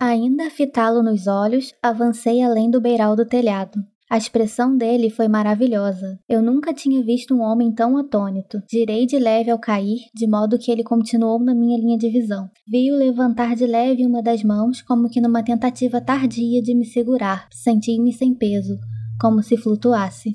Ainda a fitá-lo nos olhos, avancei além do beiral do telhado. A expressão dele foi maravilhosa. Eu nunca tinha visto um homem tão atônito. Girei de leve ao cair, de modo que ele continuou na minha linha de visão. Vi-o levantar de leve uma das mãos, como que numa tentativa tardia de me segurar. Senti-me sem peso, como se flutuasse.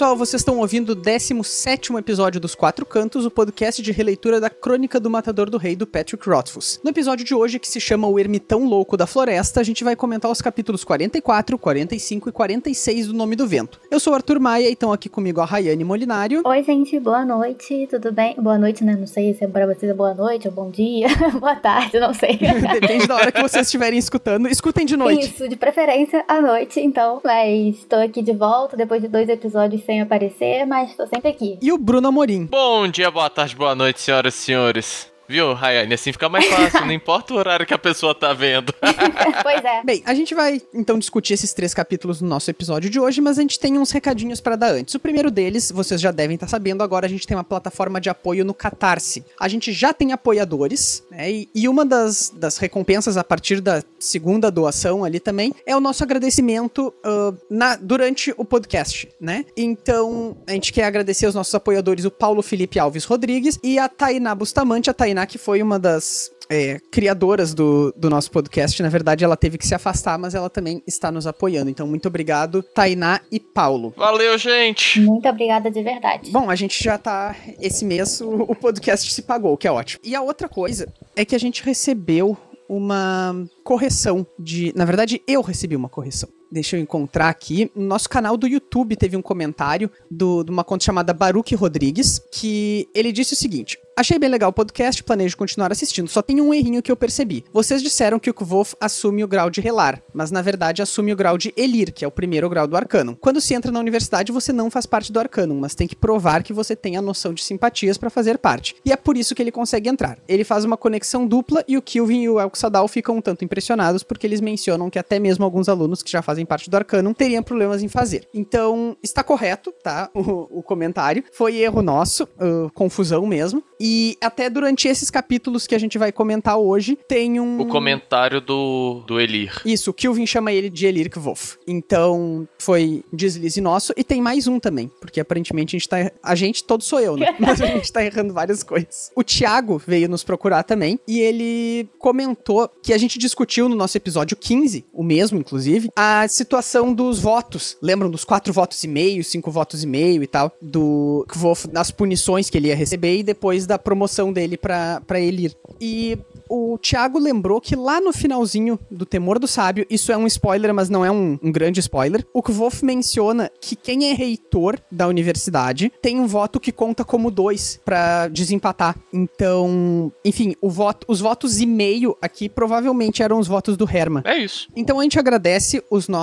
Pessoal, vocês estão ouvindo o 17 episódio dos Quatro Cantos, o podcast de releitura da Crônica do Matador do Rei do Patrick Rothfuss. No episódio de hoje, que se chama O Ermitão Louco da Floresta, a gente vai comentar os capítulos 44, 45 e 46 do Nome do Vento. Eu sou o Arthur Maia e estão aqui comigo a Rayane Molinário. Oi, gente, boa noite, tudo bem? Boa noite, né? Não sei se é pra vocês é boa noite ou bom dia, boa tarde, não sei. Depende da hora que vocês estiverem escutando. Escutem de noite. Isso, de preferência à noite, então. Mas estou aqui de volta depois de dois episódios sem aparecer, mas tô sempre aqui. E o Bruno Amorim. Bom dia, boa tarde, boa noite, senhoras e senhores. Viu, Rayane? Assim fica mais fácil, não importa o horário que a pessoa tá vendo. pois é. Bem, a gente vai então discutir esses três capítulos no nosso episódio de hoje, mas a gente tem uns recadinhos para dar antes. O primeiro deles, vocês já devem estar tá sabendo, agora a gente tem uma plataforma de apoio no Catarse. A gente já tem apoiadores, né? E, e uma das, das recompensas a partir da segunda doação ali também é o nosso agradecimento uh, na, durante o podcast, né? Então, a gente quer agradecer os nossos apoiadores, o Paulo Felipe Alves Rodrigues e a Tainá Bustamante. A Tainá que foi uma das é, criadoras do, do nosso podcast. Na verdade, ela teve que se afastar, mas ela também está nos apoiando. Então, muito obrigado, Tainá e Paulo. Valeu, gente! Muito obrigada de verdade. Bom, a gente já tá. Esse mês o, o podcast se pagou, que é ótimo. E a outra coisa é que a gente recebeu uma correção de. Na verdade, eu recebi uma correção. Deixa eu encontrar aqui. No nosso canal do YouTube teve um comentário do, de uma conta chamada Baruque Rodrigues, que ele disse o seguinte: Achei bem legal o podcast, planejo continuar assistindo. Só tem um errinho que eu percebi. Vocês disseram que o Kvolf assume o grau de Relar, mas na verdade assume o grau de Elir, que é o primeiro grau do Arcanum. Quando se entra na universidade, você não faz parte do Arcanum, mas tem que provar que você tem a noção de simpatias para fazer parte. E é por isso que ele consegue entrar. Ele faz uma conexão dupla e o Kilvin e o Elxadal ficam um tanto impressionados porque eles mencionam que até mesmo alguns alunos que já fazem parte do Arcanum teriam problemas em fazer. Então, está correto, tá? O, o comentário. Foi erro nosso, uh, confusão mesmo. E até durante esses capítulos que a gente vai comentar hoje, tem um. O comentário do, do Elir. Isso, o Kilvin chama ele de Elir Kvof. Então, foi deslize nosso. E tem mais um também, porque aparentemente a gente tá. A gente, todo sou eu, né? Mas a gente tá errando várias coisas. O Thiago veio nos procurar também e ele comentou que a gente discutiu no nosso episódio 15, o mesmo, inclusive, a situação dos votos. Lembram dos quatro votos e meio, cinco votos e meio e tal? Do Kvof, das punições que ele ia receber e depois da promoção dele pra, pra Elir. E o Thiago lembrou que lá no finalzinho do Temor do Sábio, isso é um spoiler, mas não é um, um grande spoiler, o Kvof menciona que quem é reitor da universidade tem um voto que conta como dois para desempatar. Então, enfim, o voto, os votos e meio aqui provavelmente eram os votos do Herman. É isso. Então a gente agradece os nossos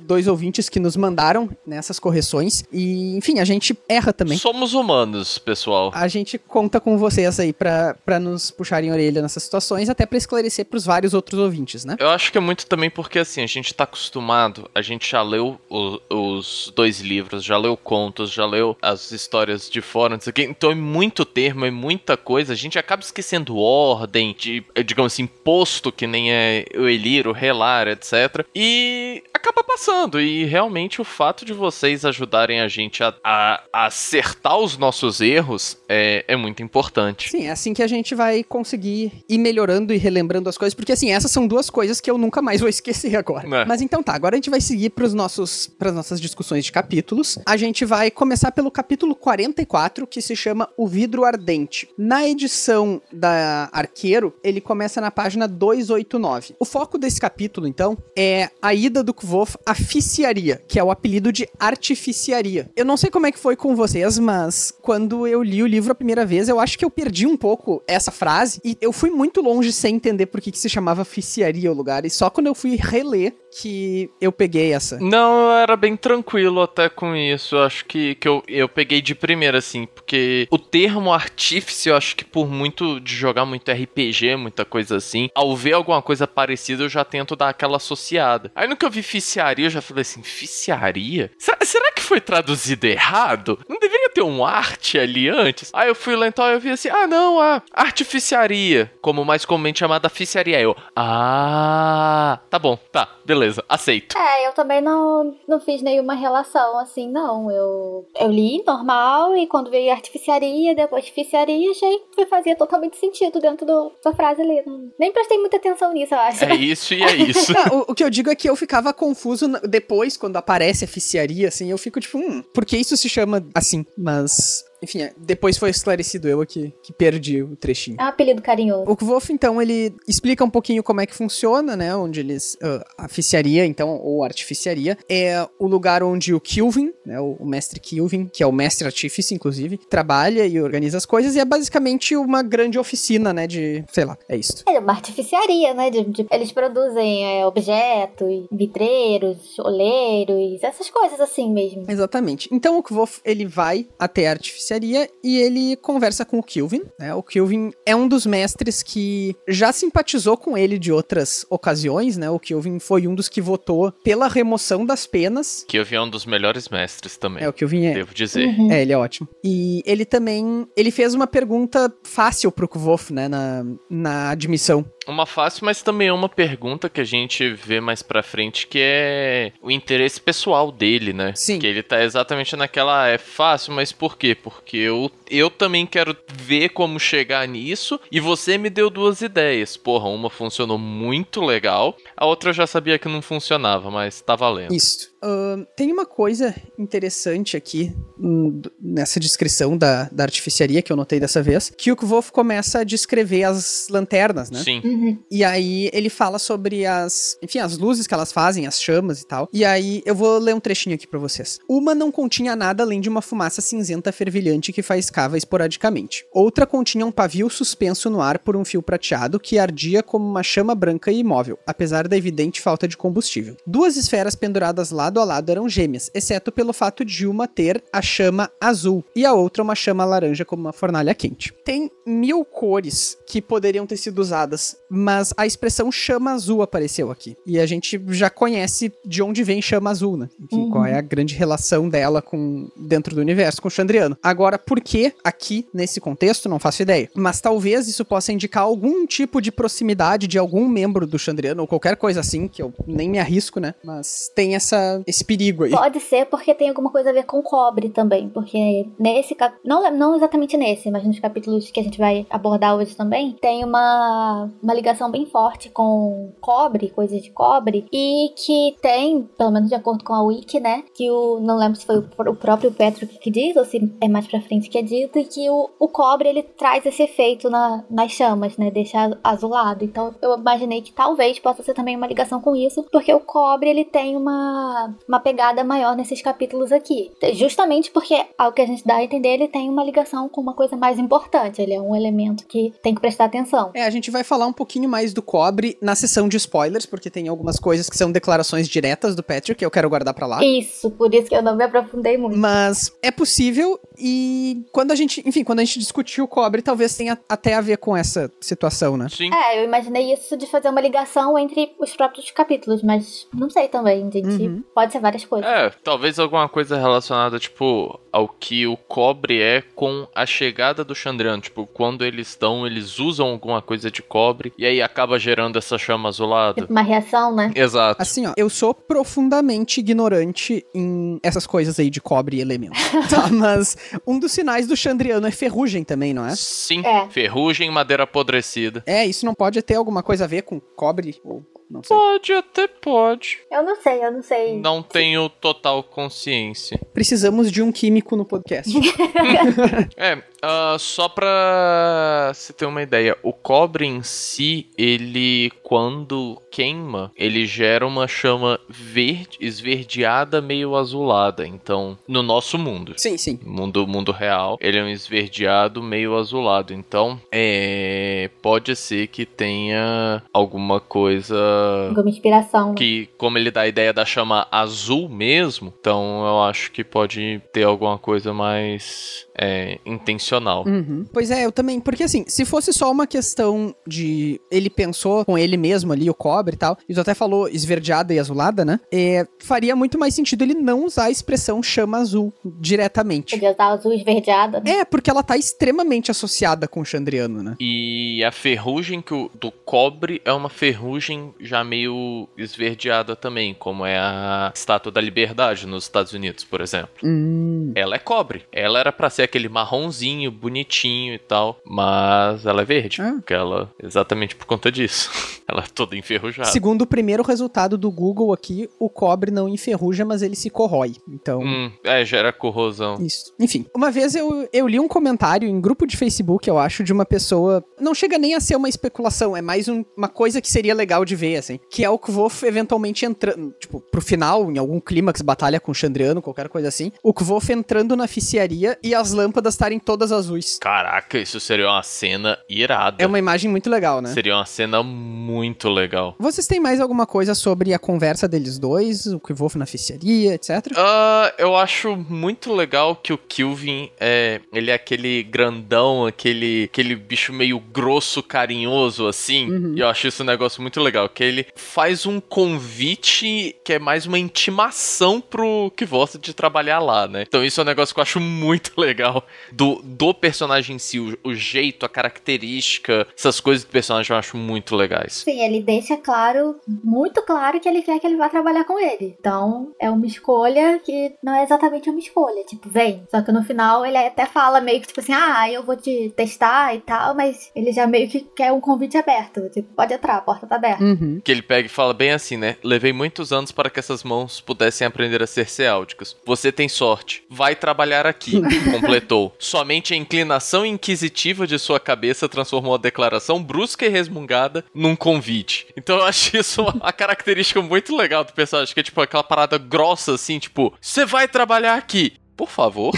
dois ouvintes que nos mandaram nessas correções. E, enfim, a gente erra também. Somos humanos, pessoal. A gente conta com vocês aí para nos puxarem a orelha nessa situações, até para esclarecer pros vários outros ouvintes, né? Eu acho que é muito também porque, assim, a gente tá acostumado, a gente já leu o, os dois livros, já leu contos, já leu as histórias de fora, não sei o quê, então é muito termo, é muita coisa, a gente acaba esquecendo ordem, de, digamos assim, posto, que nem é o Elir, o Relar, etc. E acaba passando, e realmente o fato de vocês ajudarem a gente a, a, a acertar os nossos erros é, é muito importante. Sim, é assim que a gente vai conseguir ir melhorando e relembrando as coisas, porque assim, essas são duas coisas que eu nunca mais vou esquecer agora. É. Mas então tá, agora a gente vai seguir para nossos para nossas discussões de capítulos. A gente vai começar pelo capítulo 44, que se chama O Vidro Ardente. Na edição da Arqueiro, ele começa na página 289. O foco desse capítulo, então, é a ida do Ukvof Aficiaria, que é o apelido de Artificiaria. Eu não sei como é que foi com vocês, mas quando eu li o livro a primeira vez, eu acho que eu perdi um pouco essa frase e eu fui muito longe sem entender por que, que se chamava Aficiaria o lugar. E só quando eu fui reler que eu peguei essa. Não, eu era bem tranquilo até com isso. Eu acho que, que eu, eu peguei de primeira, assim, porque o termo artífice, eu acho que por muito de jogar muito RPG, muita coisa assim, ao ver alguma coisa parecida, eu já tento dar aquela associada. Aí no que eu vi ficiaria, eu já falei assim, ficiaria? Será, que foi traduzido errado? Não deveria ter um arte ali antes? Aí eu fui lá então eu vi assim, ah não, a artificiaria, como mais comumente chamada ficiaria. Eu, ah, tá bom, tá, beleza, aceito. É, eu também não, não fiz nenhuma relação assim, não. Eu, eu li normal e quando veio artificiaria, depois artificiaria, achei que fazia totalmente sentido dentro do, da frase ali. Nem prestei muita atenção nisso, eu acho. É isso e é isso. Não, o, o, que eu digo é que eu ficava confuso depois, quando aparece a ficiaria, assim, eu fico tipo, hum, por que isso se chama assim? Mas enfim, é, depois foi esclarecido eu aqui que perdi o trechinho. É um apelido carinhoso. O Kvolf, então, ele explica um pouquinho como é que funciona, né? Onde eles. Uh, a ficiaria, então, ou artificiaria, é o lugar onde o Kilvin, né? O, o mestre Kilvin, que é o mestre artífice, inclusive, trabalha e organiza as coisas, e é basicamente uma grande oficina, né? De. sei lá, é isso. É uma artificiaria, né? De, de, eles produzem é, objetos, vitreiros, oleiros, essas coisas assim mesmo. Exatamente. Então o Kvolf, ele vai até a artificiaria e ele conversa com o Kilvin. Né? O Kilvin é um dos mestres que já simpatizou com ele de outras ocasiões, né? O Kilvin foi um dos que votou pela remoção das penas. Kilvin é um dos melhores mestres também. É, o Kilvin é. Devo dizer. Uhum. É, ele é ótimo. E ele também, ele fez uma pergunta fácil pro Kvof, né, na, na admissão. Uma fácil, mas também é uma pergunta que a gente vê mais pra frente, que é o interesse pessoal dele, né? Sim. Que ele tá exatamente naquela, é fácil, mas por quê? Porque eu, eu também quero ver como chegar nisso, e você me deu duas ideias. Porra, uma funcionou muito legal, a outra eu já sabia que não funcionava, mas tá valendo. Isso. Uh, tem uma coisa interessante aqui hum, nessa descrição da, da artificiaria que eu notei dessa vez, que o Kvolf começa a descrever as lanternas, né? Sim. Uhum. E aí ele fala sobre as, enfim, as luzes que elas fazem, as chamas e tal. E aí eu vou ler um trechinho aqui para vocês. Uma não continha nada além de uma fumaça cinzenta fervilhante que faiscava esporadicamente. Outra continha um pavio suspenso no ar por um fio prateado que ardia como uma chama branca e imóvel, apesar da evidente falta de combustível. Duas esferas penduradas lado a lado eram gêmeas, exceto pelo fato de uma ter a chama azul e a outra uma chama laranja como uma fornalha quente. Tem mil cores que poderiam ter sido usadas, mas a expressão chama azul apareceu aqui. E a gente já conhece de onde vem chama azul, né? Enfim, uhum. qual é a grande relação dela com dentro do universo com o Chandriano. Agora, por que aqui nesse contexto, não faço ideia. Mas talvez isso possa indicar algum tipo de proximidade de algum membro do Chandriano ou qualquer coisa assim, que eu nem me arrisco, né? Mas tem essa esse perigo aí. Pode ser porque tem alguma coisa a ver com cobre também, porque nesse não não exatamente nesse, mas nos capítulos que a gente vai abordar hoje também, tem uma uma ligação bem forte com cobre, coisas de cobre, e que tem, pelo menos de acordo com a Wiki, né, que o, não lembro se foi o, o próprio Petro que diz, ou se é mais pra frente que é dito, e que o, o cobre, ele traz esse efeito na, nas chamas, né, deixa azulado. Então, eu imaginei que talvez possa ser também uma ligação com isso, porque o cobre, ele tem uma, uma pegada maior nesses capítulos aqui. Justamente porque, ao que a gente dá a entender, ele tem uma ligação com uma coisa mais importante, ele é um elemento que tem que prestar atenção. É, a gente vai falar um pouquinho mais do cobre na sessão de spoilers, porque tem algumas coisas que são declarações diretas do Patrick que eu quero guardar para lá. Isso, por isso que eu não me aprofundei muito. Mas é possível e quando a gente, enfim, quando a gente discutiu o cobre, talvez tenha até a ver com essa situação, né? Sim. É, eu imaginei isso de fazer uma ligação entre os próprios capítulos, mas não sei também, gente. Uhum. Pode ser várias coisas. É, talvez alguma coisa relacionada, tipo, ao que o cobre é com a chegada do Chandriano. Tipo, quando eles estão, eles usam alguma coisa de cobre e aí acaba gerando essa chama azulada. Tipo uma reação, né? Exato. Assim, ó, eu sou profundamente ignorante em essas coisas aí de cobre e elementos. tá, mas um dos sinais do Chandriano é ferrugem também, não é? Sim, é. ferrugem e madeira apodrecida. É, isso não pode ter alguma coisa a ver com cobre ou não sei. Pode, até pode. Eu não sei, eu não sei. Não tenho total consciência. Precisamos de um químico no podcast. é, Uh, só pra você ter uma ideia, o cobre em si, ele quando queima, ele gera uma chama verde, esverdeada, meio azulada. Então, no nosso mundo. Sim, sim. Mundo, mundo real, ele é um esverdeado, meio azulado. Então, é, pode ser que tenha alguma coisa. Alguma inspiração. Que, como ele dá a ideia da chama azul mesmo, então eu acho que pode ter alguma coisa mais é, intencional. Uhum. Pois é, eu também. Porque assim, se fosse só uma questão de. Ele pensou com ele mesmo ali, o cobre e tal, e tu até falou esverdeada e azulada, né? É, faria muito mais sentido ele não usar a expressão chama azul diretamente. Podia usar azul esverdeada. Né? É, porque ela tá extremamente associada com o Chandriano, né? E a ferrugem que o, do cobre é uma ferrugem já meio esverdeada também, como é a Estátua da Liberdade nos Estados Unidos, por exemplo. Hum. Ela é cobre. Ela era para ser aquele marronzinho, bonitinho e tal. Mas ela é verde. Ah. Porque ela, exatamente por conta disso. ela é toda enferrujada. Segundo o primeiro resultado do Google aqui, o cobre não enferruja, mas ele se corrói. Então. Hum, é, gera corrosão. Isso. Enfim, uma vez eu, eu li um comentário em grupo de Facebook, eu acho, de uma pessoa. Não chega nem a ser uma especulação, é mais um, uma coisa que seria legal de ver, assim. Que é o Kvof eventualmente entrando, tipo, pro final, em algum clímax, batalha com o Chandriano, qualquer coisa assim. O Kvof entrando na ficiaria e as lâmpadas estarem todas azuis. Caraca, isso seria uma cena irada. É uma imagem muito legal, né? Seria uma cena muito legal. Vocês têm mais alguma coisa sobre a conversa deles dois, o Kvolf na ficiaria, etc? Uh, eu acho muito legal que o Kilvin é. Ele é aquele grandão, aquele, aquele bicho meio grosso, carinhoso, assim. Uhum. E eu acho isso um negócio muito legal. Que ele faz um convite que é mais uma intimação pro Kvolf de trabalhar lá, né? Então isso é um negócio que eu acho muito legal do, do personagem em si, o, o jeito, a característica, essas coisas do personagem eu acho muito legais. Sim, ele deixa claro, muito claro que ele quer que ele vá trabalhar com ele. Então, é uma escolha que não é exatamente uma escolha, tipo, vem. Só que no final ele até fala meio que tipo assim, ah, eu vou te testar e tal, mas ele já meio que quer um convite aberto. Tipo, pode entrar, a porta tá aberta. Uhum. Que ele pega e fala bem assim, né? Levei muitos anos para que essas mãos pudessem aprender a ser ceálticas. Você tem sorte. Vai trabalhar aqui. Completou. Somente a inclinação inquisitiva de sua cabeça transformou a declaração brusca e resmungada num convite. Então eu acho isso uma característica muito legal do personagem, que é tipo aquela parada grossa assim, tipo, você vai trabalhar aqui por favor.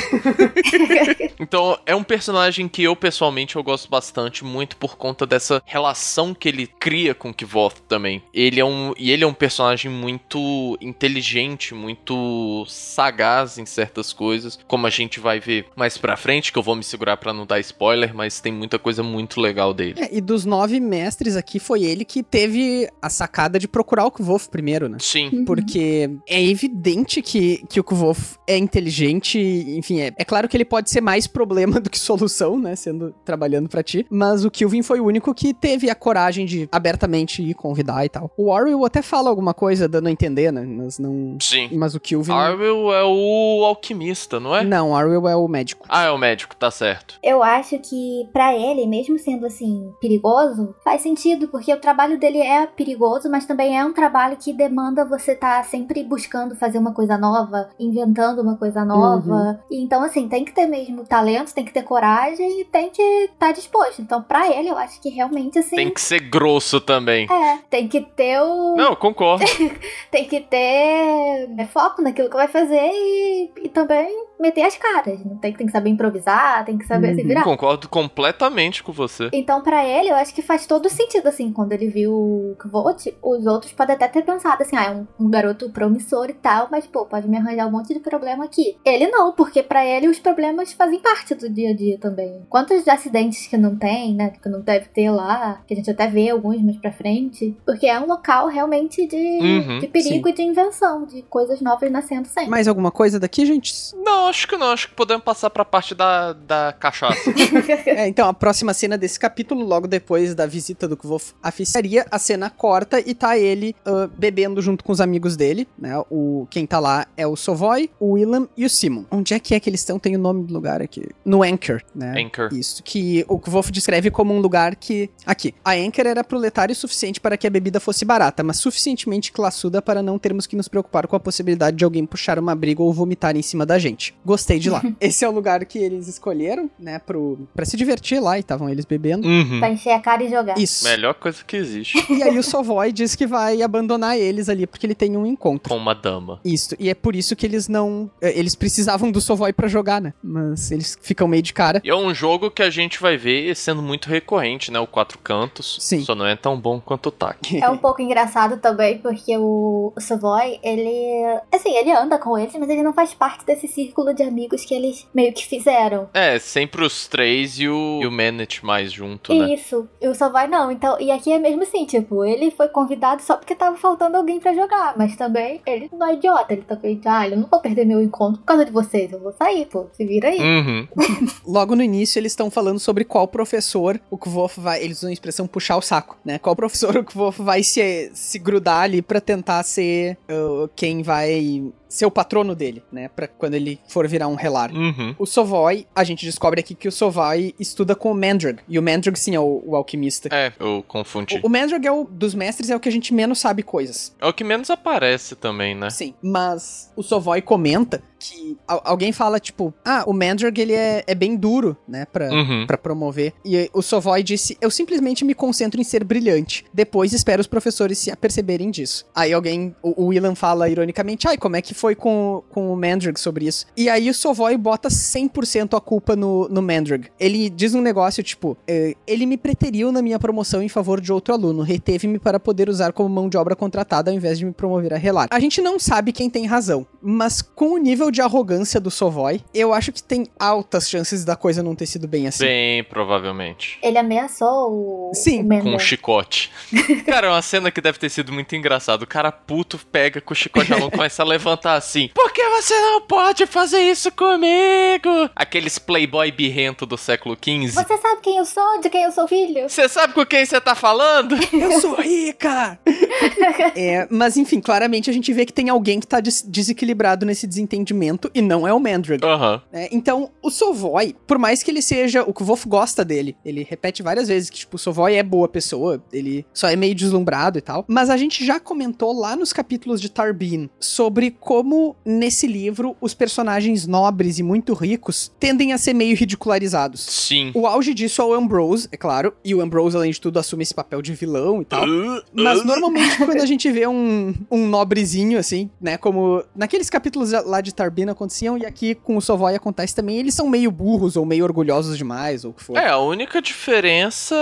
então, é um personagem que eu pessoalmente eu gosto bastante, muito por conta dessa relação que ele cria com Kvoth também. Ele é um e ele é um personagem muito inteligente, muito sagaz em certas coisas, como a gente vai ver mais pra frente, que eu vou me segurar para não dar spoiler, mas tem muita coisa muito legal dele. É, e dos nove mestres aqui, foi ele que teve a sacada de procurar o Kvoth primeiro, né? Sim. Porque é evidente que, que o Kvoth é inteligente enfim, é, é claro que ele pode ser mais problema do que solução, né, sendo trabalhando para ti, mas o Kilvin foi o único que teve a coragem de abertamente ir convidar e tal. O Orwell até fala alguma coisa dando a entender, né, mas não... Sim. Mas o Kilvin... Orwell é o alquimista, não é? Não, Orwell é o médico. Ah, é o médico, tá certo. Eu acho que para ele, mesmo sendo assim perigoso, faz sentido, porque o trabalho dele é perigoso, mas também é um trabalho que demanda você estar tá sempre buscando fazer uma coisa nova, inventando uma coisa nova, Uhum. Então, assim, tem que ter mesmo talento, tem que ter coragem e tem que estar tá disposto. Então, pra ele, eu acho que realmente, assim. Tem que ser grosso também. É, tem que ter o. Não, concordo. tem que ter é, foco naquilo que vai fazer e, e também meter as caras. Não tem, tem que saber improvisar, tem que saber uhum. se virar. Concordo completamente com você. Então, para ele, eu acho que faz todo sentido, assim, quando ele viu o Kvot, os outros podem até ter pensado assim, ah, é um, um, garoto promissor e tal, mas, pô, pode me arranjar um monte de problema aqui. Ele não, porque para ele os problemas fazem parte do dia a dia também. Quantos acidentes que não tem, né, que não deve ter lá, que a gente até vê alguns mais pra frente, porque é um local realmente de, uhum, de perigo sim. e de invenção, de coisas novas nascendo sempre. Mais alguma coisa daqui, gente? Não, acho que não. Acho que podemos passar pra parte da, da cachaça. é, então, a próxima cena desse capítulo, logo depois da visita do Kvof à ficiaria, a cena corta e tá ele uh, bebendo junto com os amigos dele, né? O, quem tá lá é o Sovoy, o Willam e o Simon. Onde é que é que eles estão? Tem o nome do lugar aqui. No Anchor, né? Anchor. Isso, que o Kvof descreve como um lugar que... Aqui. A Anchor era proletário o suficiente para que bebida fosse barata, mas suficientemente classuda para não termos que nos preocupar com a possibilidade de alguém puxar uma briga ou vomitar em cima da gente. Gostei de lá. Esse é o lugar que eles escolheram, né, pro, pra se divertir lá, e estavam eles bebendo. Uhum. Pra encher a cara e jogar. Isso. Melhor coisa que existe. E aí o Sovoy diz que vai abandonar eles ali porque ele tem um encontro. Com uma dama. Isso, e é por isso que eles não. eh, Eles precisavam do Sovoy pra jogar, né? Mas eles ficam meio de cara. E é um jogo que a gente vai ver sendo muito recorrente, né? O Quatro Cantos. Sim. Só não é tão bom quanto o TAC. É um pouco engraçado também, porque o, o Savoy, ele. Assim, ele anda com eles, mas ele não faz parte desse círculo de amigos que eles meio que fizeram. É, sempre os três e o, e o Manet mais junto, né? Isso. E o Savoy não. Então, e aqui é mesmo assim, tipo, ele foi convidado só porque tava faltando alguém pra jogar. Mas também, ele não é idiota. Ele também, ah, eu não vou perder meu encontro por causa de vocês. Eu vou sair, pô. Se vira aí. Uhum. Logo no início, eles estão falando sobre qual professor o Kvof vai. Eles usam a expressão puxar o saco, né? Qual professor o Kvof vai se, se grudar ali pra tentar ser uh, quem vai ser o patrono dele, né? Pra quando ele for virar um relar. Uhum. O Sovoy, a gente descobre aqui que o Sovoy estuda com o Mandrag. E o Mandrag, sim, é o, o alquimista. É, eu confundi. O, o Mandrag é o dos mestres, é o que a gente menos sabe coisas. É o que menos aparece também, né? Sim, mas o Sovoy comenta que al- alguém fala, tipo, ah, o Mandrag, ele é, é bem duro, né, pra, Uhum. pra promover. E o Sovoy disse, eu simplesmente me concentro em ser brilhante. Depois espero os professores se aperceberem disso. Aí alguém, o, o Willan fala ironicamente, ai, como é que foi com, com o Mandrag sobre isso? E aí o Sovoy bota 100% a culpa no, no Mandrag. Ele diz um negócio, tipo, eh, ele me preteriu na minha promoção em favor de outro aluno, reteve-me para poder usar como mão de obra contratada ao invés de me promover a relar. A gente não sabe quem tem razão, mas com o nível de arrogância do Sovoy, eu acho que tem altas chances da coisa não ter sido bem assim. Bem, provavelmente. Ele ameaçou o. Sim, o Com um chicote. Cara, é uma cena que deve ter sido muito engraçado. O cara puto pega com o chicote na mão e começa a levantar assim. Por que você não pode fazer isso comigo? Aqueles playboy birrento do século XV. Você sabe quem eu sou? De quem eu sou filho? Você sabe com quem você tá falando? Eu sou rica! é, mas enfim, claramente a gente vê que tem alguém que tá des- desequilibrado nesse desentendimento e não é o Mandrag. Aham. né? Então, o Sovoy, por mais que ele seja. O Kvof gosta dele. Ele repete várias vezes que, tipo, o Sovoy é boa pessoa. Ele só é meio deslumbrado e tal. Mas a gente já comentou lá nos capítulos de Tarbin sobre como, nesse livro, os personagens nobres e muito ricos tendem a ser meio ridicularizados. Sim. O auge disso é o Ambrose, é claro. E o Ambrose, além de tudo, assume esse papel de vilão e tal. Mas normalmente quando a gente vê um, um nobrezinho, assim, né? Como naqueles capítulos lá de Tarbina aconteciam, e aqui com o Sovoy acontece também, eles são meio burros ou meio orgulhosos demais, ou o que for. É, a única diferença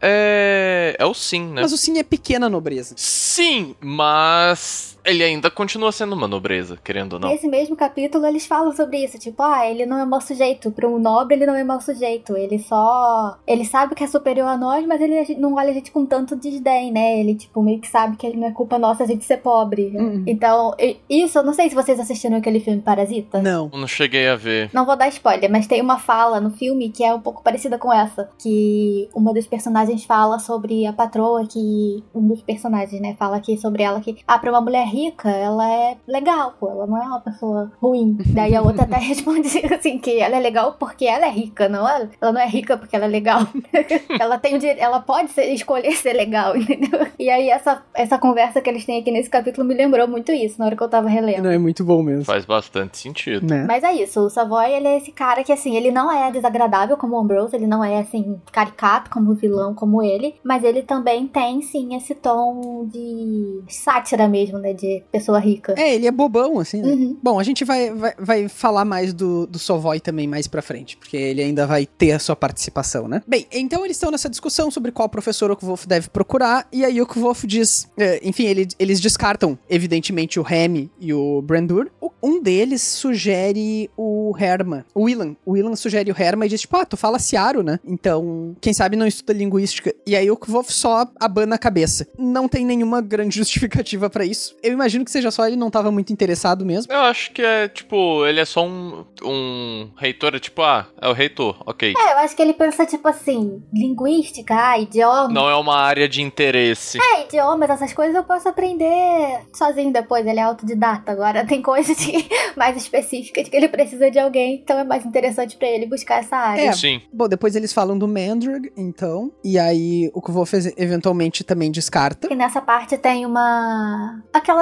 é. É o sim, né? Mas o sim é pequena nobreza. Sim, mas ele ainda continua sendo uma nobreza, querendo ou não. Nesse mesmo capítulo eles falam sobre isso, tipo, ah, ele não é mau sujeito. Para um nobre ele não é mau sujeito. Ele só. Ele sabe que é superior a nós, mas ele não olha a gente com tanto desdém, né? Ele, tipo, meio que sabe que não é culpa nossa a gente ser pobre. Uhum. Então, isso, eu não sei se vocês assistiram aquele filme Parasita. Não. Eu não cheguei a ver. Não vou dar spoiler, mas tem uma fala no filme que é um pouco parecida com essa. Que uma dos personagens fala sobre a patroa, que. Um dos personagens, né? Fala aqui sobre ela que, ah, pra uma mulher rica, ela é legal, pô. Ela não é uma pessoa ruim. Daí a outra até responde assim, que ela é legal porque ela é rica, não é? Ela não é rica porque ela é legal. ela tem o dire... Ela pode ser- escolher ser legal, entendeu? E aí essa, essa conversa que eles têm aqui nesse capítulo me lembrou muito isso, na hora que eu tava relendo. Não, é muito bom mesmo. Faz bastante sentido. Né? Mas é isso, o Savoy, ele é esse cara que, assim, ele não é desagradável como o Ambrose, ele não é, assim, caricato como vilão como ele, mas ele também tem, sim, esse tom de sátira mesmo, né, de pessoa rica. É, ele é bobão, assim, né? Uhum. Bom, a gente vai, vai, vai falar mais do, do Sovoy também mais pra frente, porque ele ainda vai ter a sua participação, né? Bem, então eles estão nessa discussão sobre qual professor o Kvolf deve procurar, e aí o Kvolf diz... eh, enfim, ele- eles descartam, evidentemente, o Remy e o Brandur. Um deles sugere o Herma, o Willan. O Willan sugere o Herma e diz, tipo, ah, tu fala Ciaro, né? Então, quem sabe não estuda linguística. E aí o Kvolf só abana a cabeça. Não tem nenhuma grande justificativa pra isso. Eu imagino que seja só ele não tava muito interessado mesmo. Eu acho que é, tipo, ele é só um, um reitor, é tipo, ah, é o reitor, ok. É, eu acho que ele pensa, tipo assim, linguística, ah, idioma. Não é uma área de interesse. É, idiomas, essas coisas eu posso aprender sozinho depois, ele é autodidata. Agora tem coisa de mais específica de que ele precisa de alguém, então é mais interessante para ele buscar essa área. É. Sim. Bom, depois eles falam do Mandrag, então. E aí o Kvolf eventualmente também descarta. E nessa parte tem uma. aquela.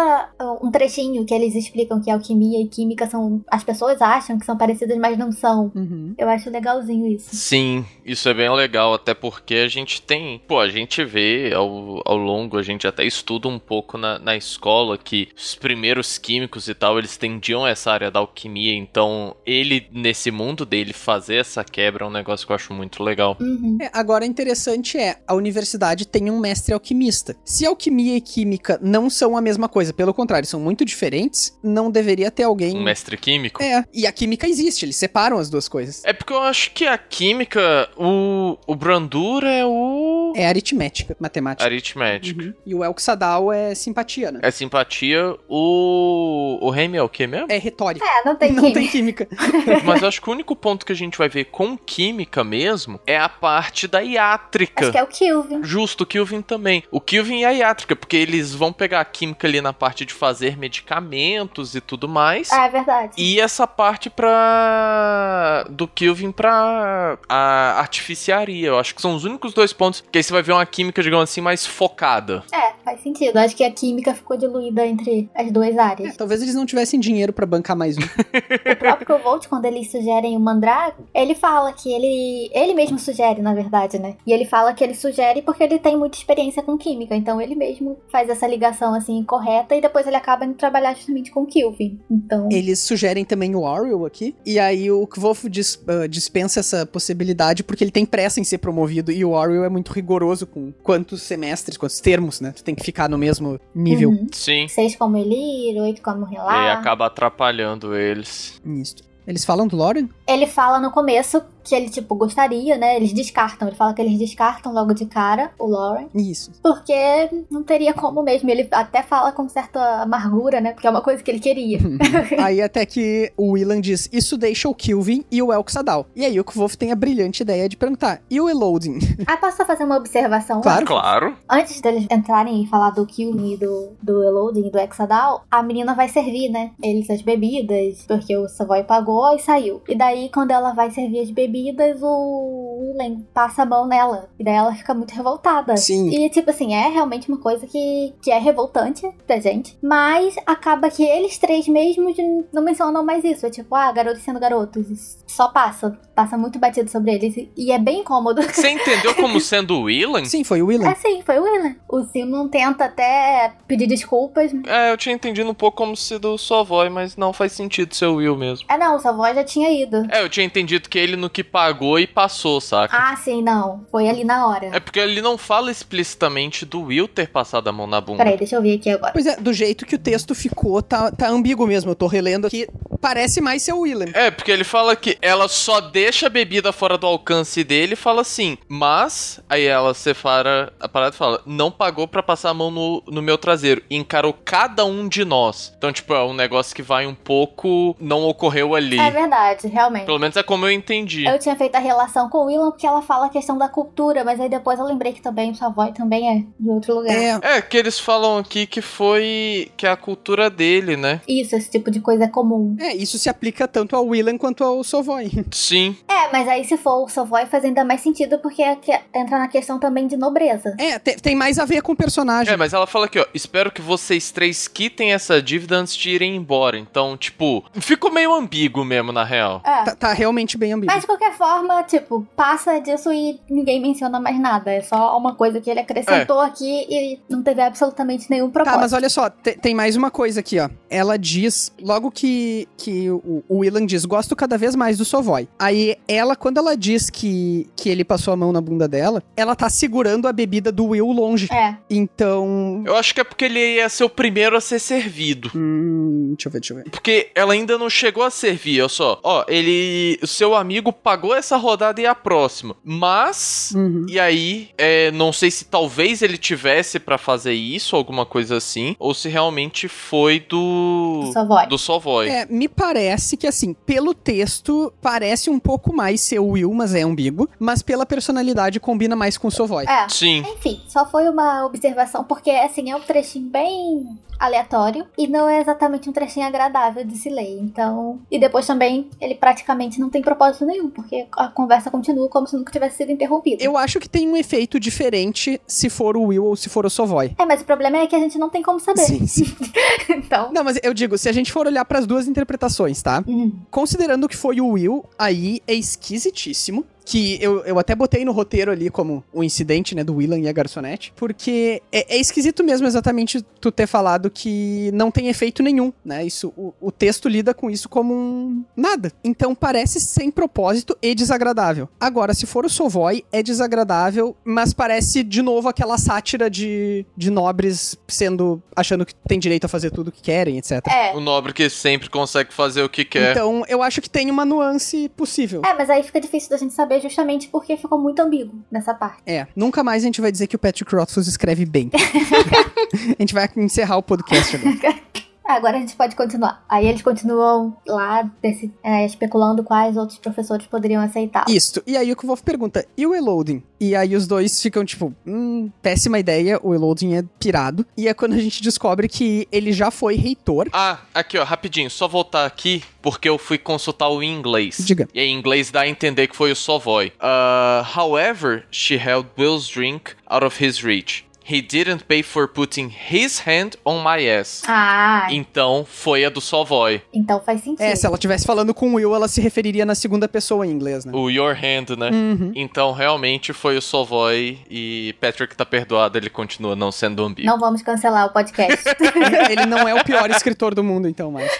Um trechinho que eles explicam que alquimia e química são. as pessoas acham que são parecidas, mas não são. Uhum. Eu acho legalzinho isso. Sim, isso é bem legal, até porque a gente tem. Pô, a gente vê ao, ao longo, a gente até estuda um pouco na, na escola que os primeiros químicos e tal, eles tendiam essa área da alquimia, então ele, nesse mundo dele, fazer essa quebra é um negócio que eu acho muito legal. Uhum. É, agora, interessante é, a universidade tem um mestre alquimista. Se alquimia e química não são a mesma coisa, pelo contrário, são muito diferentes, não deveria ter alguém... Um mestre químico. É, e a química existe, eles separam as duas coisas. É porque eu acho que a química, o, o Brandur é o. É aritmética, matemática. Aritmética. Uhum. E o Elxadal é simpatia, né? É simpatia. O. O Remy é o que mesmo? É retórica. É, não tem não química. tem química. Mas eu acho que o único ponto que a gente vai ver com química mesmo é a parte da iátrica. Acho que é o Kilvin. Justo, o Kilvin também. O Kilvin e a iátrica, porque eles vão pegar a química ali na parte de fazer medicamentos e tudo mais. Ah, é verdade. E essa parte pra. do Kilvin pra a artificiaria. Eu acho que são os únicos dois pontos. Que aí você vai ver uma química, digamos assim, mais focada. É, faz sentido. Acho que a química ficou diluída entre as duas É, áreas. talvez eles não tivessem dinheiro pra bancar mais um. O próprio Kovolt, quando eles sugerem o Mandrago, ele fala que ele. Ele mesmo sugere, na verdade, né? E ele fala que ele sugere porque ele tem muita experiência com química. Então ele mesmo faz essa ligação assim correta e depois ele acaba indo trabalhar justamente com Kilvin. Então. Eles sugerem também o Oriel aqui. E aí o Kvolf dis- ah, dispensa essa possibilidade porque ele tem pressa em ser promovido. E o Oriel é muito rigoroso com quantos semestres, quantos termos, né? Tu tem que ficar no mesmo nível. Uhum. Sim. Seis como Elir, oito como E Relar. acaba atrapalhando eles. Isso. Eles falam do Loren? Ele fala no começo que ele, tipo, gostaria, né? Eles descartam. Ele fala que eles descartam logo de cara o Lauren. Isso. Porque não teria como mesmo. Ele até fala com certa amargura, né? Porque é uma coisa que ele queria. aí até que o Willan diz, isso deixa o Kilvin e o Elxadal. E aí o Kvolf tem a brilhante ideia de perguntar, e o Elodin? ah, posso só fazer uma observação? Claro. Claro. Antes deles entrarem e falar do Kilvin e do, do Elodin e do Exadal, a menina vai servir, né? Eles as bebidas, porque o Savoy pagou e saiu. E daí, quando ela vai servir as bebidas, o Willen passa a mão nela. E daí ela fica muito revoltada. Sim. E, tipo assim, é realmente uma coisa que, que é revoltante pra gente. Mas acaba que eles três mesmos não mencionam mais isso. É tipo, ah, garotos sendo garotos. Isso Só passa. Passa muito batido sobre eles. e- é bem incômodo. Você entendeu como sendo o Willan? Sim, foi o Willan. É sim, foi o Willen. O Simon tenta até pedir desculpas. É, eu tinha entendido um pouco como se do Savoy, mas não faz sentido ser o Will mesmo. Ah, não, sua voz já tinha ido. É, eu tinha entendido que ele no que pagou e passou, saca? Ah, sim, não. Foi ali na hora. É porque ele não fala explicitamente do Will ter passado a mão na bunda. Peraí, deixa eu ver aqui agora. Pois é, do jeito que o texto ficou, tá, tá ambíguo mesmo. Eu tô relendo aqui, parece mais ser o Willan. É, porque ele fala que ela só deixa a bebida fora do alcance dele e fala assim, mas. Aí ela separa a parada e fala: não pagou pra passar a mão no, no meu traseiro. E encarou cada um de nós. Então, tipo, é um negócio que vai um pouco. Não ocorreu ali. É verdade, realmente. Pelo menos é como eu entendi. Eu tinha feito a relação com o Willan porque ela fala a questão da cultura, mas aí depois eu lembrei que também sua voz também é de outro lugar. É, É, que eles falam aqui que foi. que é a cultura dele, né? Isso, esse tipo de coisa é comum. é, isso se aplica tanto ao Willan quanto ao Sovoy. Sim. É, mas aí se for o Savoy faz ainda mais sentido porque é que- entra na questão também de nobreza. É, te- tem mais a ver com o personagem. É, mas ela fala aqui, ó. Espero que vocês três quitem essa dívida antes de irem embora. Então, tipo, ficou meio ambíguo mesmo, na real. É. Tá, tá realmente bem ambíguo. Mas de qualquer forma, tipo, passa disso e ninguém menciona mais nada. É só uma coisa que ele acrescentou aqui e não teve absolutamente nenhum propósito. Tá, mas olha só, te- tem mais uma coisa aqui, ó. Ela diz, logo que, que o, o Willan diz, gosto cada vez mais do Sovoy. Aí ela, quando ela diz que, que ele passou a mão na bunda dela, ela tá segurando a bebida do Will longe. É, Então. Eu acho que é porque ele ia ser o primeiro a ser servido. Hum, deixa eu ver, deixa eu ver. Porque ela ainda não chegou a servir, olha só. Ó, ele. O seu amigo pagou essa rodada e a próxima. Mas. Uhum. E aí, é, não sei se talvez ele tivesse pra fazer isso, alguma coisa assim, ou se realmente foi do. Savoy. Do Sovoy. É, me parece que assim, pelo texto, Parece um pouco mais ser o Will, mas é ambíguo. Mas pela personalidade combina mais com o Sovoy. É. Sim. Enfim, só foi uma observação, porque assim, é um trechinho bem aleatório e não é exatamente um trechinho agradável de se ler. Então. E depois também ele praticamente não tem propósito nenhum, porque a conversa continua como se nunca tivesse sido interrompida. Eu acho que tem um efeito diferente se for o Will ou se for o Sovoy. É, mas o problema é que a gente não tem como saber. Sim, sim. então. Não, mas eu digo, se a gente for olhar pras duas interpretações, tá? hum, Considerando que foi o Will, aí é esquisitíssimo. Que eu, eu até botei no roteiro ali como o incidente, né, do Willan e a garçonete. Porque é, é esquisito mesmo exatamente tu ter falado que não tem efeito nenhum, né? Isso, o, o texto lida com isso como um nada. Então parece sem propósito e desagradável. Agora, se for o Sovoy, é desagradável, mas parece de novo aquela sátira de, de nobres sendo. achando que tem direito a fazer tudo o que querem, etc. É. O nobre que sempre consegue fazer o que quer. Então, eu acho que tem uma nuance possível. É, mas aí fica difícil da gente saber justamente porque ficou muito ambíguo nessa parte. É, nunca mais a gente vai dizer que o Patrick Rothfuss escreve bem. a gente vai encerrar o podcast agora. Ah, Agora a gente pode continuar. Aí eles continuam lá desse- é, especulando quais outros professores poderiam aceitar. Isso. E aí o Kvolf pergunta, e o Eloding? E aí os dois ficam tipo, hum, péssima ideia, o Eloding é pirado. E é quando a gente descobre que ele já foi reitor. Ah, aqui ó, rapidinho, só voltar aqui, porque eu fui consultar o inglês. Diga. E em inglês dá a entender que foi o Sovoy. Uh, however, she held Will's drink out of his reach. He didn't pay for putting his hand on my ass. Ah, Então, foi a do Sovoy. então faz sentido. É, se ela estivesse falando com o Will, ela se referiria na segunda pessoa em inglês, né? O your hand, né? Uhum. Então, realmente, foi o Sovoy e Patrick tá perdoado, ele continua não sendo ambíguo. Não vamos cancelar o podcast. Ele não é o pior escritor do mundo, então, mais.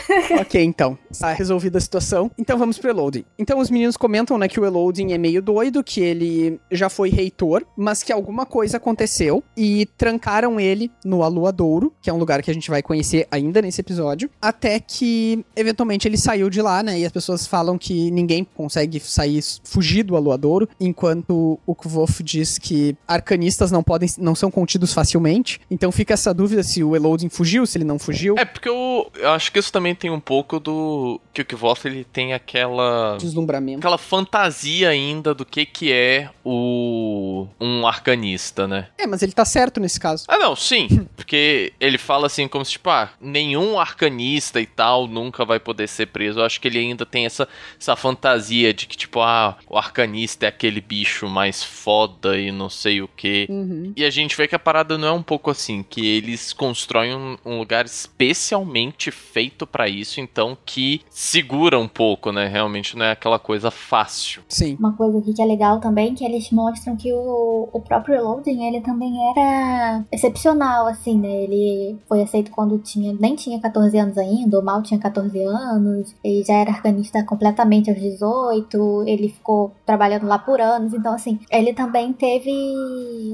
ok, então. Tá resolvida a situação. Então vamos pro Eloding. Então os meninos comentam, né, que o Eloding é meio doido, que ele já foi reitor, mas que alguma coisa aconteceu e trancaram ele no Aluadouro, que é um lugar que a gente vai conhecer ainda nesse episódio, até que eventualmente ele saiu de lá, né, e as pessoas falam que ninguém consegue sair, fugir do Aluadouro, enquanto o Kvof diz que arcanistas não podem, não são contidos facilmente. Então fica essa dúvida se o Eloding fugiu, se ele não fugiu. É, porque eu, eu acho que isso também tem um pouco do... Que o Kvoth, ele tem aquela... Deslumbramento. Aquela fantasia ainda do que que é o... Um arcanista, né? É, mas ele tá certo nesse caso. Ah, não, sim. Porque ele fala assim, como se, tipo, ah, nenhum arcanista e tal nunca vai poder ser preso. Eu acho que ele ainda tem essa, essa fantasia de que, tipo, ah, o arcanista é aquele bicho mais foda e não sei o que. Uhum. E a gente vê que a parada não é um pouco assim, que eles constroem um, um lugar especialmente feito pra isso, então que segura um pouco, né? Realmente não é aquela coisa fácil. Sim. Uma coisa aqui que é legal também, que eles mostram que o, o próprio Reloading, ele também era excepcional, assim, né? Ele foi aceito quando tinha, nem tinha 14 anos ainda, ou mal tinha 14 anos, ele já era arcanista completamente aos 18, ele ficou trabalhando lá por anos, então, assim, ele também teve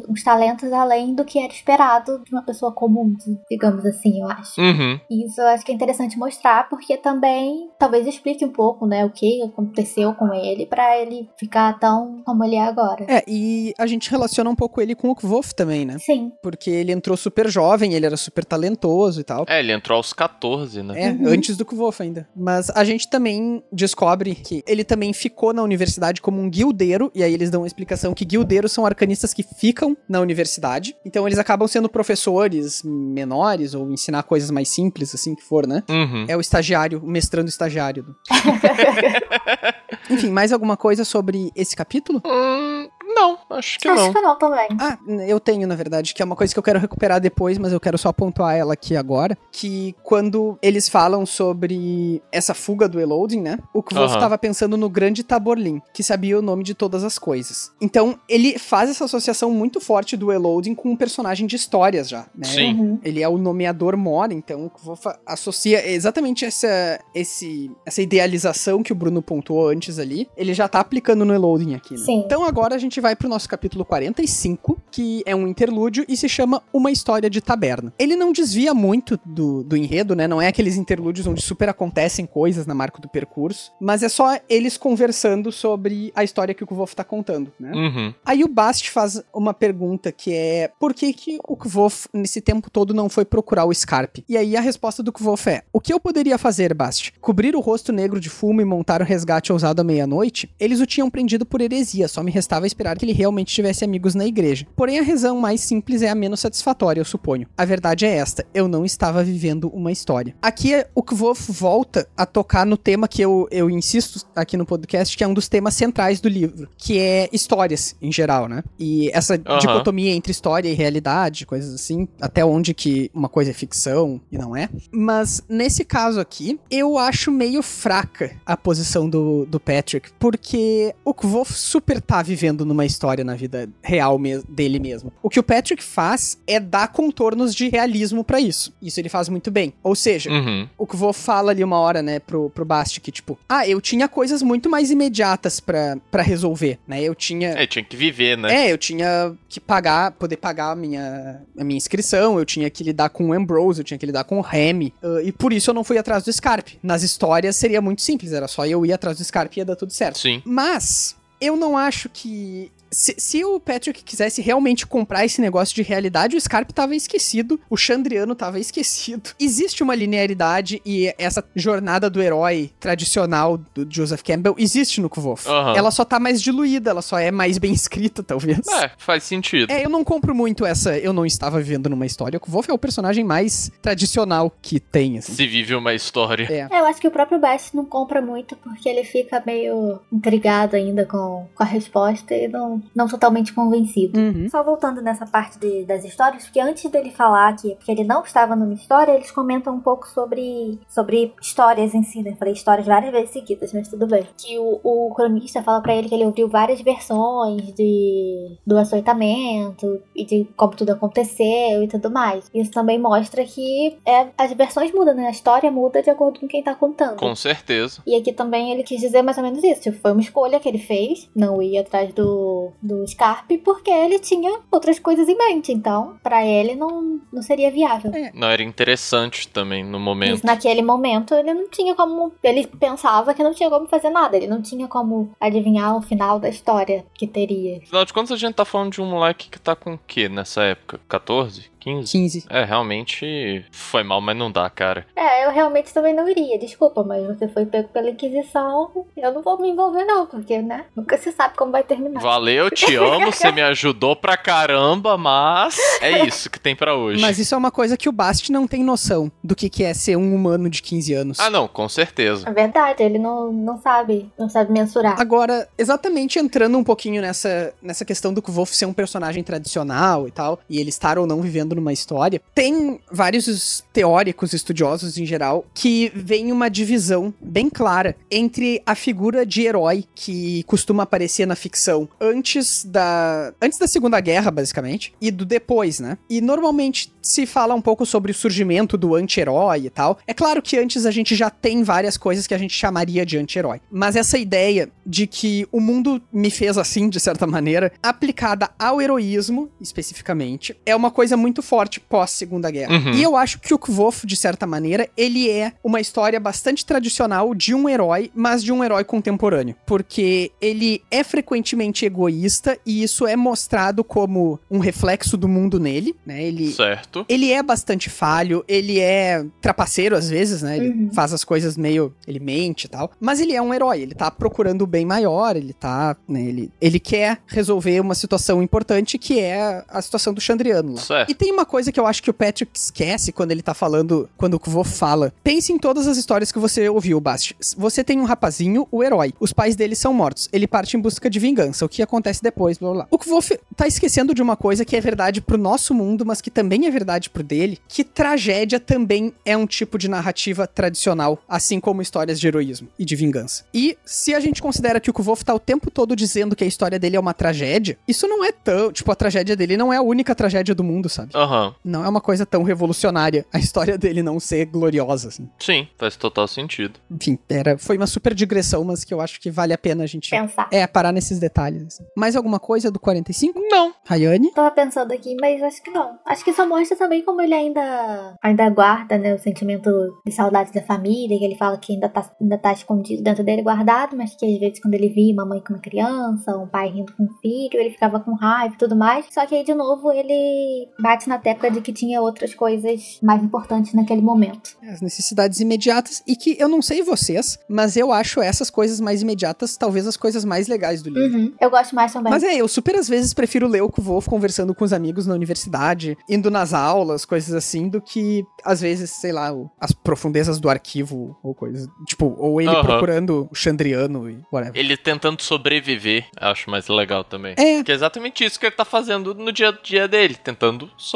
uns talentos além do que era esperado de uma pessoa comum, digamos assim, eu acho. Uhum. E Isso eu acho que é interessante mostrar, porque também talvez explique um pouco, né, o que aconteceu com ele pra ele ficar tão como ele é agora. É, e a gente relaciona um pouco ele com o Kvof também, né? Sim, Porque ele entrou super jovem, ele era super talentoso e tal. É, ele entrou aos 14, né? É, Uhum. antes do Kvof ainda. Mas a gente também descobre que ele também ficou na universidade como um guildeiro, e aí eles dão uma explicação que guildeiros são arcanistas que ficam na universidade. Então eles acabam sendo professores menores, ou ensinar coisas mais simples, assim que for, né? Uhum. É o estagiário, o mestrando estagiário. Enfim, mais alguma coisa sobre esse capítulo? Hum, não, acho que acho não. que não também. Ah, eu tenho, na verdade, que é uma coisa que eu quero recuperar depois, mas eu quero só pontuar ela aqui agora. Que quando eles falam sobre essa fuga do Eloding, né? O Kvof Aham. tava pensando no grande Taborlin, que sabia o nome de todas as coisas. Então, ele faz essa associação muito forte do Eloding com um personagem de histórias já, né? Sim. Uhum. Ele é o nomeador Mor, então o Kvof associa exatamente essa, esse, essa idealização que o Bruno pontuou antes ali. Ele já tá aplicando no Eloding aqui, né? Sim. Então agora a gente gente vai pro nosso capítulo 45, que é um interlúdio e se chama Uma História de Taberna. Ele não desvia muito do, do enredo, né? Não é aqueles interlúdios onde super acontecem coisas na marca do percurso, mas é só eles conversando sobre a história que o Kvolf tá contando, né? Uhum. Aí o Bast faz uma pergunta que é por que, que o Kvolf nesse tempo todo não foi procurar o Scarpe? E aí a resposta do Kvolf é: O que eu poderia fazer, Bast? Cobrir o rosto negro de fumo e montar o resgate ousado à meia-noite? Eles o tinham prendido por heresia, só me restava esperar que ele realmente tivesse amigos na igreja. Porém, a razão mais simples é a menos satisfatória, eu suponho. A verdade é esta: eu não estava vivendo uma história. Aqui o Kvolf volta a tocar no tema que eu, eu insisto aqui no podcast, que é um dos temas centrais do livro, que é histórias em geral, né? E essa Aham. dicotomia entre história e realidade, coisas assim, até onde que uma coisa é ficção e não é. Mas nesse caso aqui, eu acho meio fraca a posição do, do Patrick, porque o Kvolf super tá vivendo numa história na vida real me- dele mesmo. O que o Patrick faz é dar contornos de realismo pra isso. Isso ele faz muito bem. Ou seja, Uhum. o que vou fala ali uma hora, né, pro, pro Bast, que tipo, ah, eu tinha coisas muito mais imediatas pra pra resolver, né? Eu tinha. É, tinha que viver, né? É, eu tinha que pagar, poder pagar a minha, a minha inscrição, eu tinha que lidar com o Ambrose, eu tinha que lidar com o Remy, ah, e por isso eu não fui atrás do Scarpe. Nas histórias seria muito simples, era só eu ir atrás do Scarpe e ia dar tudo certo. Sim. Mas eu não acho que. Se, se o Patrick quisesse realmente comprar esse negócio de realidade, o Scarpe tava esquecido, o Chandriano tava esquecido. Existe uma linearidade e essa jornada do herói tradicional do Joseph Campbell existe no Kvolf. Aham. Ela só tá mais diluída, ela só é mais bem escrita, talvez. É, faz sentido. É, eu não compro muito essa eu não estava vivendo numa história. O Kvolf é o personagem mais tradicional que tem, assim. Se vive uma história. É. É, eu acho que o próprio Bast não compra muito porque ele fica meio intrigado ainda com, com a resposta e não, não totalmente convencido. Uhum. Só voltando nessa parte de- das histórias, porque antes dele falar que, que ele não estava numa história, eles comentam um pouco sobre, sobre histórias em si, né? Eu Falei histórias várias vezes seguidas, mas tudo bem. Que o, o cronista fala pra ele que ele ouviu várias versões de, do açoitamento e de como tudo aconteceu e tudo mais. Isso também mostra que é, as versões mudam, né? A história muda de acordo com quem tá contando. Com certeza. E aqui também ele quis dizer mais ou menos isso. Tipo, foi uma escolha que ele fez, não ir atrás do, do Scarpe, porque ele tinha outras coisas em mente. Então, pra ele não, não seria viável. Não era interessante também no momento. Isso, naquele momento, ele não tinha como. Ele pensava que não tinha como fazer nada. Ele não tinha como adivinhar o final da história que teria. Afinal de contas, a gente tá falando de um moleque que tá com o quê nessa época? 14? 15? 15. É, realmente foi mal, mas não dá, cara. É, eu realmente também não iria, desculpa, mas você foi pego pela Inquisição. Eu não vou me envolver, não, porque, né? Nunca se sabe como vai terminar. Valeu, te amo, você me ajudou pra caramba, mas é isso que tem pra hoje. Mas isso é uma coisa que o Bast não tem noção do que, que é ser um humano de 15 anos. Ah, não, com certeza. É verdade, ele não, não sabe, não sabe mensurar. Agora, exatamente entrando um pouquinho nessa, nessa questão do Kvolf ser um personagem tradicional e tal, e ele estar ou não vivendo numa história, tem vários teóricos, estudiosos em geral, que veem uma divisão bem clara entre a figura de herói que costuma aparecer na ficção antes da, antes da Segunda Guerra, basicamente, e do depois, né? E normalmente se fala um pouco sobre o surgimento do anti-herói e tal. É claro que antes a gente já tem várias coisas que a gente chamaria de anti-herói, mas essa ideia de que o mundo me fez assim, de certa maneira, aplicada ao heroísmo, especificamente, é uma coisa muito forte pós-Segunda Guerra. Uhum. E eu acho que o Kvolf, de certa maneira, ele é uma história bastante tradicional de um herói, mas de um herói contemporâneo. Porque ele é frequentemente egoísta e isso é mostrado como um reflexo do mundo nele, né? Ele, Certo. ele é bastante falho, ele é trapaceiro às vezes, né? Ele Uhum. faz as coisas meio. Ele mente e tal. Mas ele é um herói, ele tá procurando o bem maior, ele tá. Né, ele, ele quer resolver uma situação importante que é a situação do Chandriano lá. Certo. E tem uma coisa que eu acho que o Patrick esquece quando ele tá falando, quando o Kvo fala. Pense em todas as histórias que você ouviu, Bast. Você tem um rapazinho, o herói. Os pais dele são mortos. Ele parte em busca de vingança. O que acontece depois, blá blá. O Kvo tá esquecendo de uma coisa que é verdade pro nosso mundo, mas que também é verdade pro dele. Que tragédia também é um tipo de narrativa tradicional, assim como histórias de heroísmo e de vingança. E se a gente considera que o Kvolf tá o tempo todo dizendo que a história dele é uma tragédia, isso não é tão. Tipo, a tragédia dele não é a única tragédia do mundo, sabe? Aham. Não é uma coisa tão revolucionária a história dele não ser gloriosa, assim. Sim, faz total sentido. Enfim, era, foi uma super digressão, mas que eu acho que vale a pena a gente. Pensar. É, parar nesses detalhes. assim. Mais alguma coisa do 45? Não. Rayane? Tava pensando aqui, mas acho que não. Acho que só mostra também como ele ainda, ainda guarda, né, o sentimento de saudade da família, que ele fala que ainda tá, ainda tá escondido dentro dele, guardado, mas que às vezes quando ele via uma mãe com uma criança, um pai rindo com um filho, ele ficava com raiva e tudo mais. Só que aí, de novo, ele bate na tecla de que tinha outras coisas mais importantes naquele momento. As necessidades imediatas, e que eu não sei vocês, mas eu acho essas coisas mais imediatas talvez as coisas mais legais do livro. Uhum. Eu gosto mais também. Mas é, eu super às vezes prefiro ler o Wolf conversando com os amigos na universidade, indo nas aulas, coisas assim, do que às vezes, sei lá, as profundezas do arquivo ou coisas. Tipo, ou ele Aham. procurando o Chandriano e whatever. Ele tentando sobreviver, acho mais legal também. É. Que é exatamente isso que ele tá fazendo no dia a dia dele, tentando sobreviver.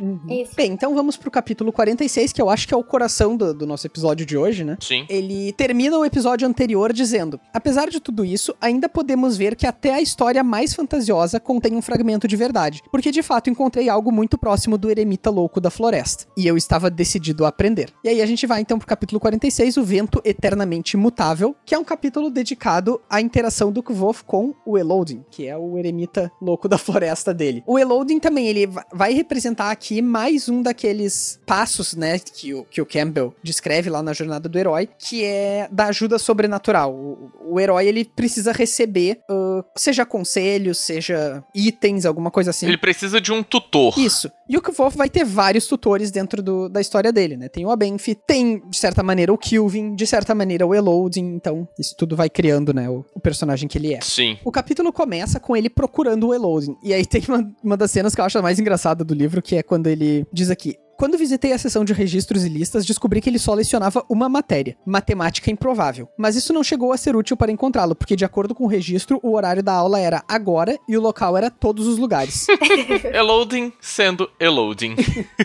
Uhum. Isso. Bem, então vamos pro capítulo 46, que eu acho que é o coração do, do nosso episódio de hoje, né? Sim. Ele termina o episódio anterior dizendo: Apesar de tudo isso, ainda podemos ver que até a história mais fantasiosa contém um fragmento de verdade, porque de fato encontrei algo muito próximo do eremita louco da floresta, e eu estava decidido a aprender. E aí a gente vai então pro capítulo 46, O Vento Eternamente Mutável, que é um capítulo dedicado à interação do Kvof com o Elodin, que é o eremita louco da floresta dele. O Elodin também, ele va- vai representar aqui mais um daqueles passos, né, que o, que o Campbell descreve lá na jornada do herói, que é da ajuda sobrenatural. O, o herói, ele precisa receber, ah, seja conselhos, seja itens, alguma coisa assim. Ele precisa de um tutor. Isso. E o Kvolf vai ter vários tutores dentro do- da história dele, né? Tem o Abenf, tem, de certa maneira, o Kilvin, de certa maneira, o Elodin. Então, isso tudo vai criando, né, o, o personagem que ele é. Sim. O capítulo começa com ele procurando o Elodin. E aí tem uma, uma das cenas que eu acho mais engraçada do livro, que é quando ele diz aqui. Quando visitei a seção de registros e listas, descobri que ele só lecionava uma matéria, matemática improvável. Mas isso não chegou a ser útil para encontrá-lo, porque de acordo com o registro, o horário da aula era agora e o local era todos os lugares. Eloding sendo Eloding.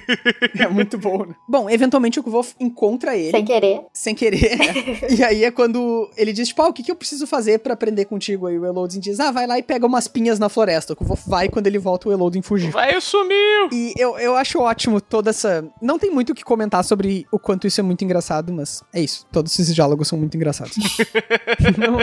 é muito bom, né? Bom, eventualmente o Kvolf encontra ele. Sem querer. sem querer. né? e aí é quando ele diz, tipo, ah, o que, que eu preciso fazer pra aprender contigo? Aí o Elodin diz, ah, vai lá e pega umas pinhas na floresta. O Wolf vai quando ele volta o Elodin fugir. Vai, sumiu! E eu, eu acho ótimo toda Não tem muito o que comentar sobre o quanto isso é muito engraçado, mas é isso. Todos esses diálogos são muito engraçados. Não-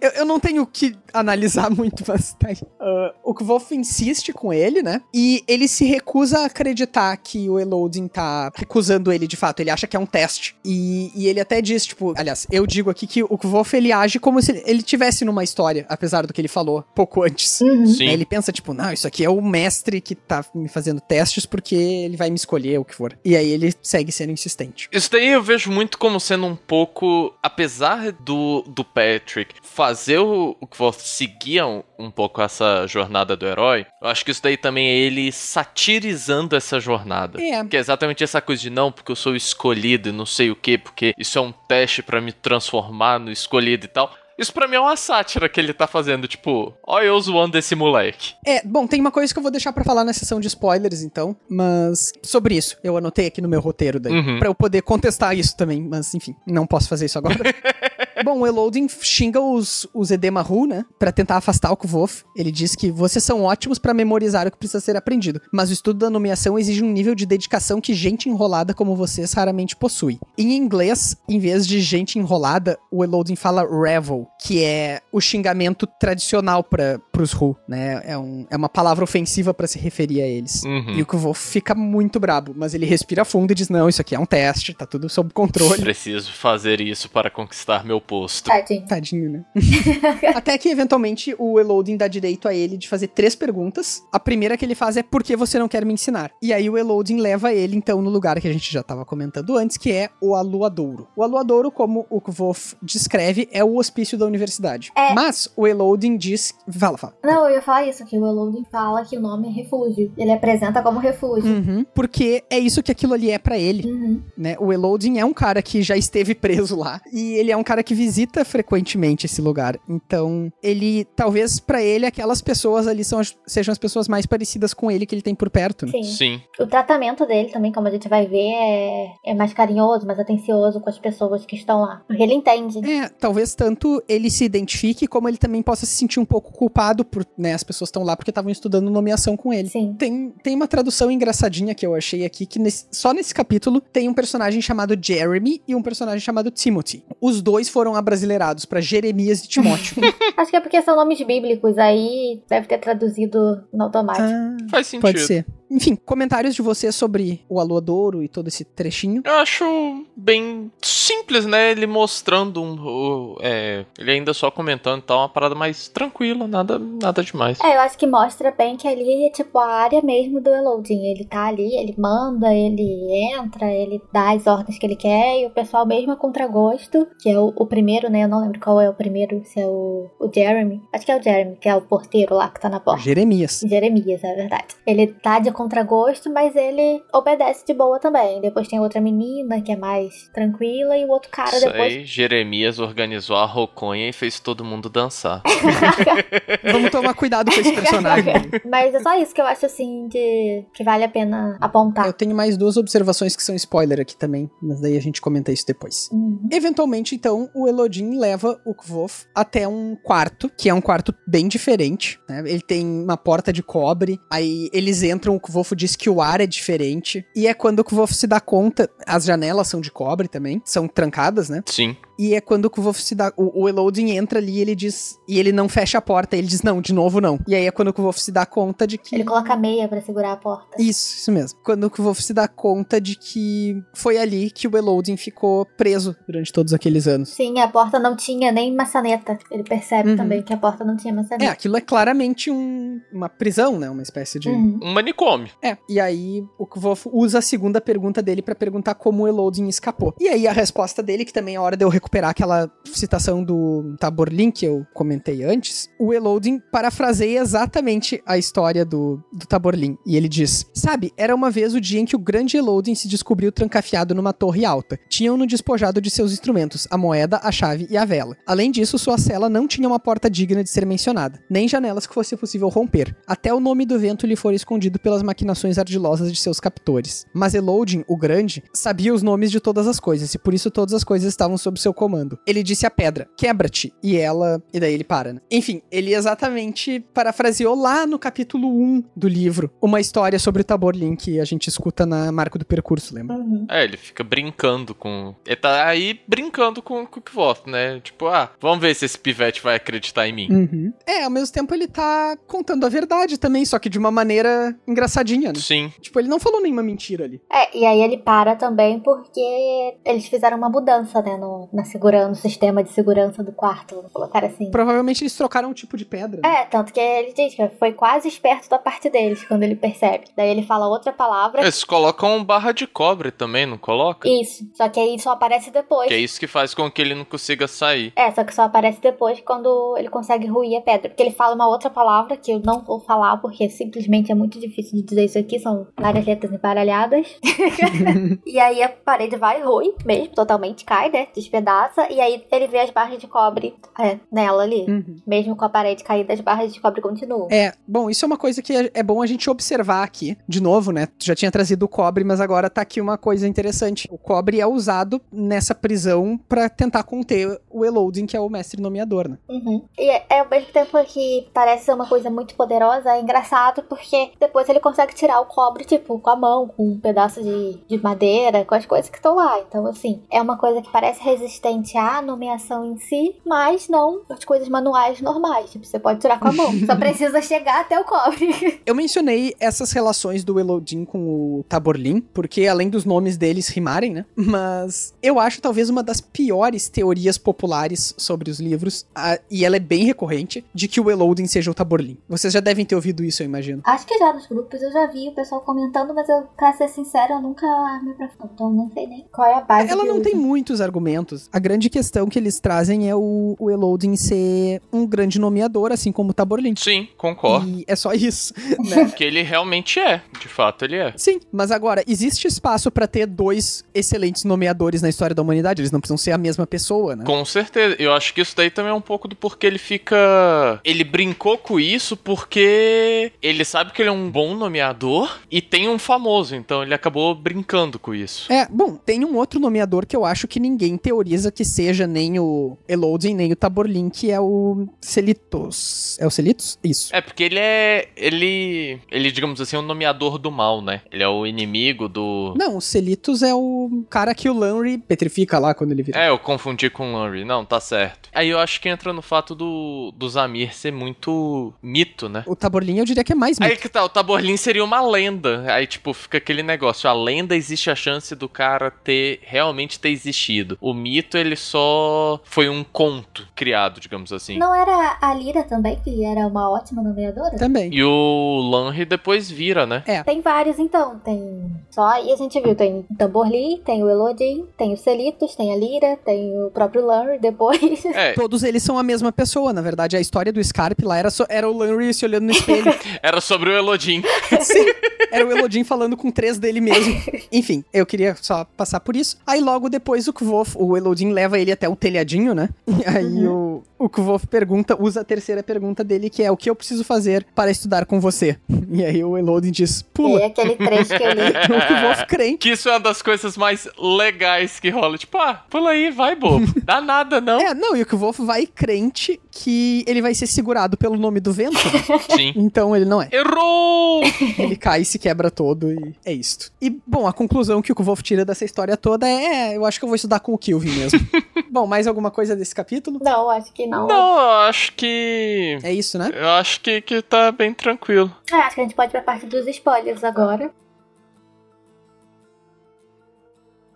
eu, eu não tenho o que analisar muito, mas tá aí. Ah, o Kvolf insiste com ele, né? E ele se recusa a acreditar que o Elodin tá recusando ele de fato. Ele acha que é um teste. E, e ele até diz, tipo, aliás, eu digo aqui que o Kvolf ele age como se ele- tivesse numa história, apesar do que ele falou pouco antes. Uhum. Sim. Aí ele pensa, tipo, não, isso aqui é o mestre que tá me fazendo testes porque ele vai me escolher, o que for. E aí ele segue sendo insistente. Isso daí eu vejo muito como sendo um pouco. Apesar do, do Patrick fazer o, o que você seguia um, um pouco essa jornada do herói, eu acho que isso daí também é ele satirizando essa jornada. É. Que é exatamente essa coisa de não, porque eu sou escolhido e não sei o que, porque isso é um teste pra me transformar no escolhido e tal. Isso pra mim é uma sátira que ele tá fazendo, tipo, ó eu zoando esse moleque. É, bom, tem uma coisa que eu vou deixar pra falar na sessão de spoilers, então, mas sobre isso, eu anotei aqui no meu roteiro daí, Uhum. pra eu poder contestar isso também, mas enfim, não posso fazer isso agora. Bom, o Elodin xinga os, os Edemaru, né? Pra tentar afastar o Kvof. Ele diz que vocês são ótimos pra memorizar o que precisa ser aprendido, mas o estudo da nomeação exige um nível de dedicação que gente enrolada como vocês raramente possui. Em inglês, em vez de gente enrolada, o Elodin fala revel, que é o xingamento tradicional para pros Ru, né? É, um, é uma palavra ofensiva pra se referir a eles. Uhum. E o Kvof fica muito brabo, mas ele respira fundo e diz: Não, isso aqui é um teste, tá tudo sob controle. Preciso fazer isso para conquistar meu posto. Tadinho. Tadinho, né? Até que, eventualmente, o Elodin dá direito a ele de fazer três perguntas. A primeira que ele faz é por que você não quer me ensinar? E aí o Elodin leva ele, então, no lugar que a gente já tava comentando antes, que é o Aluadouro. O Aluadouro, como o Kvof descreve, é o hospício da universidade. É. Mas o Elodin diz... Fala, fala. Não, eu ia falar isso, que o Elodin fala que o nome é refúgio. Ele apresenta como refúgio. Uhum, porque é isso que aquilo ali é pra ele. Uhum. né? O Elodin é um cara que já esteve preso lá. E ele é um cara que que visita frequentemente esse lugar. Então, ele, talvez para ele, aquelas pessoas ali são, sejam as pessoas mais parecidas com ele que ele tem por perto. Né? Sim. Sim. O tratamento dele também, como a gente vai ver, é, é mais carinhoso, mais atencioso com as pessoas que estão lá. Porque ele entende. É, talvez tanto ele se identifique, como ele também possa se sentir um pouco culpado por, né, as pessoas estão lá porque estavam estudando nomeação com ele. Sim. Tem, tem uma tradução engraçadinha que eu achei aqui, que nesse- só nesse capítulo tem um personagem chamado Jeremy e um personagem chamado Timothy. Os dois foram abrasileirados pra Jeremias e Timóteo. Acho que é porque são nomes bíblicos, aí deve ter traduzido no automático. Ah, Faz sentido. pode ser. Enfim, comentários de você sobre o Aluadouro e todo esse trechinho. Eu acho bem simples, né? Ele mostrando um. o- é, ele ainda só comentando e tal, uma parada mais tranquila, nada, nada demais. É, eu acho que mostra bem que ali é tipo a área mesmo do Eloding. Ele tá ali, ele manda, ele entra, ele dá as ordens que ele quer e o pessoal mesmo a contragosto, que é o, o primeiro, né? Eu não lembro qual é o primeiro, se é o, o Jeremy. Acho que é o Jeremy, que é o porteiro lá que tá na porta. Jeremias. Jeremias, é verdade. Ele tá de contragosto, mas ele obedece de boa também. Depois tem outra menina que é mais tranquila e o outro cara Isso depois. aí, Jeremias organizou a roconha e fez todo mundo dançar. Vamos tomar cuidado com esse personagem. mas é só isso que eu acho assim de que vale a pena apontar. Eu tenho mais duas observações que são spoiler aqui também, mas daí a gente comenta isso depois. Uhum. Eventualmente, então, o Elodin leva o Kvof até um quarto, que é um quarto bem diferente, né? Ele tem uma porta de cobre, aí eles entram, o Kvof diz que o ar é diferente, e é quando o Kvof se dá conta, as janelas são de cobre também, são trancadas, né? Sim. E é quando o Kvof se dá. O, o Elodin entra ali e ele diz. E ele não fecha a porta. Ele diz, não, de novo não. E aí é quando o Kvof se dá conta de que. Ele coloca a meia pra segurar a porta. Isso, isso mesmo. Quando o Kvof se dá conta de que foi ali que o Elodin ficou preso durante todos aqueles anos. Sim, a porta não tinha nem maçaneta. Ele percebe Uhum. também que a porta não tinha É, maçaneta. aquilo é claramente um- uma prisão, né? Uma espécie de. Uhum. Um manicômio. É, e aí o Kvof usa a segunda pergunta dele pra perguntar como o Elodin escapou. E aí a resposta dele, que também é a hora de eu recuperar aquela citação do Taborlin que eu comentei antes, o Elodin parafraseia exatamente a história do, do Taborlin. E ele diz: Sabe, era uma vez o dia em que o grande Elodin se descobriu trancafiado numa torre alta. Tinham-no despojado de seus instrumentos, a moeda, a chave e a vela. Além disso, sua cela não tinha uma porta digna de ser mencionada, nem janelas que fosse possível romper. Até o nome do vento lhe fora escondido pelas maquinações ardilosas de seus captores. Mas Elodin, o grande, sabia os nomes de todas as coisas, e por isso todas as coisas estavam sob seu comando. Ele disse à pedra, quebra-te, e ela... E daí ele para, né? Enfim, ele exatamente parafraseou lá no capítulo 1 do livro, uma história sobre o Taborlin que a gente escuta na Marco do Percurso, lembra? Uhum. É, ele fica brincando com. Ele tá aí brincando com, o Kvoth, né? Tipo, ah, vamos ver se esse pivete vai acreditar em mim. Uhum. É, ao mesmo tempo ele tá contando a verdade também, só que de uma maneira engraçadinha, né? Sim. Tipo, ele não falou nenhuma mentira ali. É, e aí ele para também porque eles fizeram uma mudança, né, no, na segurança, no sistema de segurança do quarto, vamos colocar assim. Provavelmente eles trocaram um tipo de pedra. né? É, tanto que ele diz que foi quase esperto da parte deles quando ele percebe. Daí ele fala outra palavra. Eles colocam barra de cobre também, não coloca? Isso. Só que aí só aparece depois. Que é isso que faz com que ele não consiga sair. É, só que só aparece depois quando ele consegue ruir a pedra. Porque ele fala uma outra palavra que eu não vou falar porque simplesmente é muito difícil de dizer isso aqui. São várias letras embaralhadas. e aí a parede vai ruim mesmo, totalmente cai, né? Despedaça. E aí ele vê as barras de cobre é, nela ali. Uhum. Mesmo com a parede caída, as barras de cobre continuam. É, bom, isso é uma coisa que é- é bom a gente observar aqui. De novo, né? Tu já tinha trazido o cobre, mas agora tá aqui uma coisa interessante. O cobre é usado nessa prisão pra tentar conter o Elodin, que é o mestre nomeador, né? Uhum. E é, é ao mesmo tempo que parece ser uma coisa muito poderosa, é engraçado porque depois ele consegue tirar o cobre, tipo, com a mão, com um pedaço de, de madeira, com as coisas que estão lá. Então, assim, é uma coisa que parece resistente à nomeação em si, mas não as coisas manuais normais. Tipo, você pode tirar com a mão. Só precisa chegar até o cobre. Eu mencionei essas relações do Elodin com o Taborlin, porque além dos nomes deles rimarem, né? Mas eu acho talvez uma das piores teorias populares sobre os livros, a- e ela é bem recorrente, de que o Elodin seja o Taborlin. Vocês já devem ter ouvido isso, eu imagino. Acho que já nos grupos eu já vi o pessoal comentando, mas eu, pra ser sincera, eu nunca me aprofundo. Então, não sei nem qual é a base. Ela não tem muitos argumentos. A grande questão que eles trazem é o, o Elodin ser um grande nomeador, assim como o Taborlin. Sim, concordo. E é só isso, né? Que ele realmente é. De fato, ele é. Sim, mas agora, existe espaço pra ter dois excelentes nomeadores na história da humanidade? Eles não precisam ser a mesma pessoa, né? Com certeza. Eu acho que isso daí também é um pouco do porquê ele fica. Ele brincou com isso porque ele sabe que ele é um bom nomeador e tem um famoso, então ele acabou brincando com isso. É, bom, tem um outro nomeador que eu acho que ninguém teoriza que seja nem o Elodin, nem o Taborlin, que é o Celitos. É o Celitos? Isso. É, porque ele é. Ele. Ele, digamos assim, é um nomeador do mal, né? Ele é o inimigo do. Não, o Celitos é o cara que o Lanry petrifica lá quando ele vira. É, eu confundi com o Lanry. Não, tá certo. Aí eu acho que entra no fato do, do Zamir ser muito mito, né? O Taborlin eu diria que é mais Aí mito. que tá, o Taborlin seria uma lenda. Aí, tipo, fica aquele negócio. A lenda existe a chance do cara ter realmente ter existido. O mito, ele só foi um conto criado, digamos assim. Não era a Lira também, que era uma ótima nomeadora? Também. E o Lanry depois vira, né? É. Tem vários então, tem só aí a gente viu, tem o Tamborli, tem o Elodie, tem o Celitos, tem a Lira, tem o próprio Lanry depois. É, Todos eles são a mesma pessoa, na verdade. A história do Scarpe lá era, só- era o Lanry se olhando no espelho. era sobre o Elodin. Sim, era o Elodin falando com três dele mesmo. Enfim, eu queria só passar por isso. Aí logo depois o Kvof, o Elodin leva ele até o telhadinho, né? E aí o, o Kvof pergunta, usa a terceira pergunta dele, que é o que eu preciso fazer para estudar com você? E aí o Elodin diz, pula. É aquele trecho que eu li. O Kvof crente. Que isso é uma das coisas mais legais que rola. Tipo, ah, pula aí, vai, bobo. Dá nada, não. É, não, e o Kvof vai crente que ele vai ser segurado pelo nome do vento. né? Sim. Então ele não é. Errou! Ele cai e se quebra todo e é isto. E, bom, a conclusão que o Kvolf tira dessa história toda é: eu acho que eu vou estudar com o Kilvin mesmo. bom, mais alguma coisa desse capítulo? Não, acho que não. Não, eu acho que. É isso, né? Eu acho que, que tá bem tranquilo. É, acho que a gente pode ir pra parte dos spoilers agora.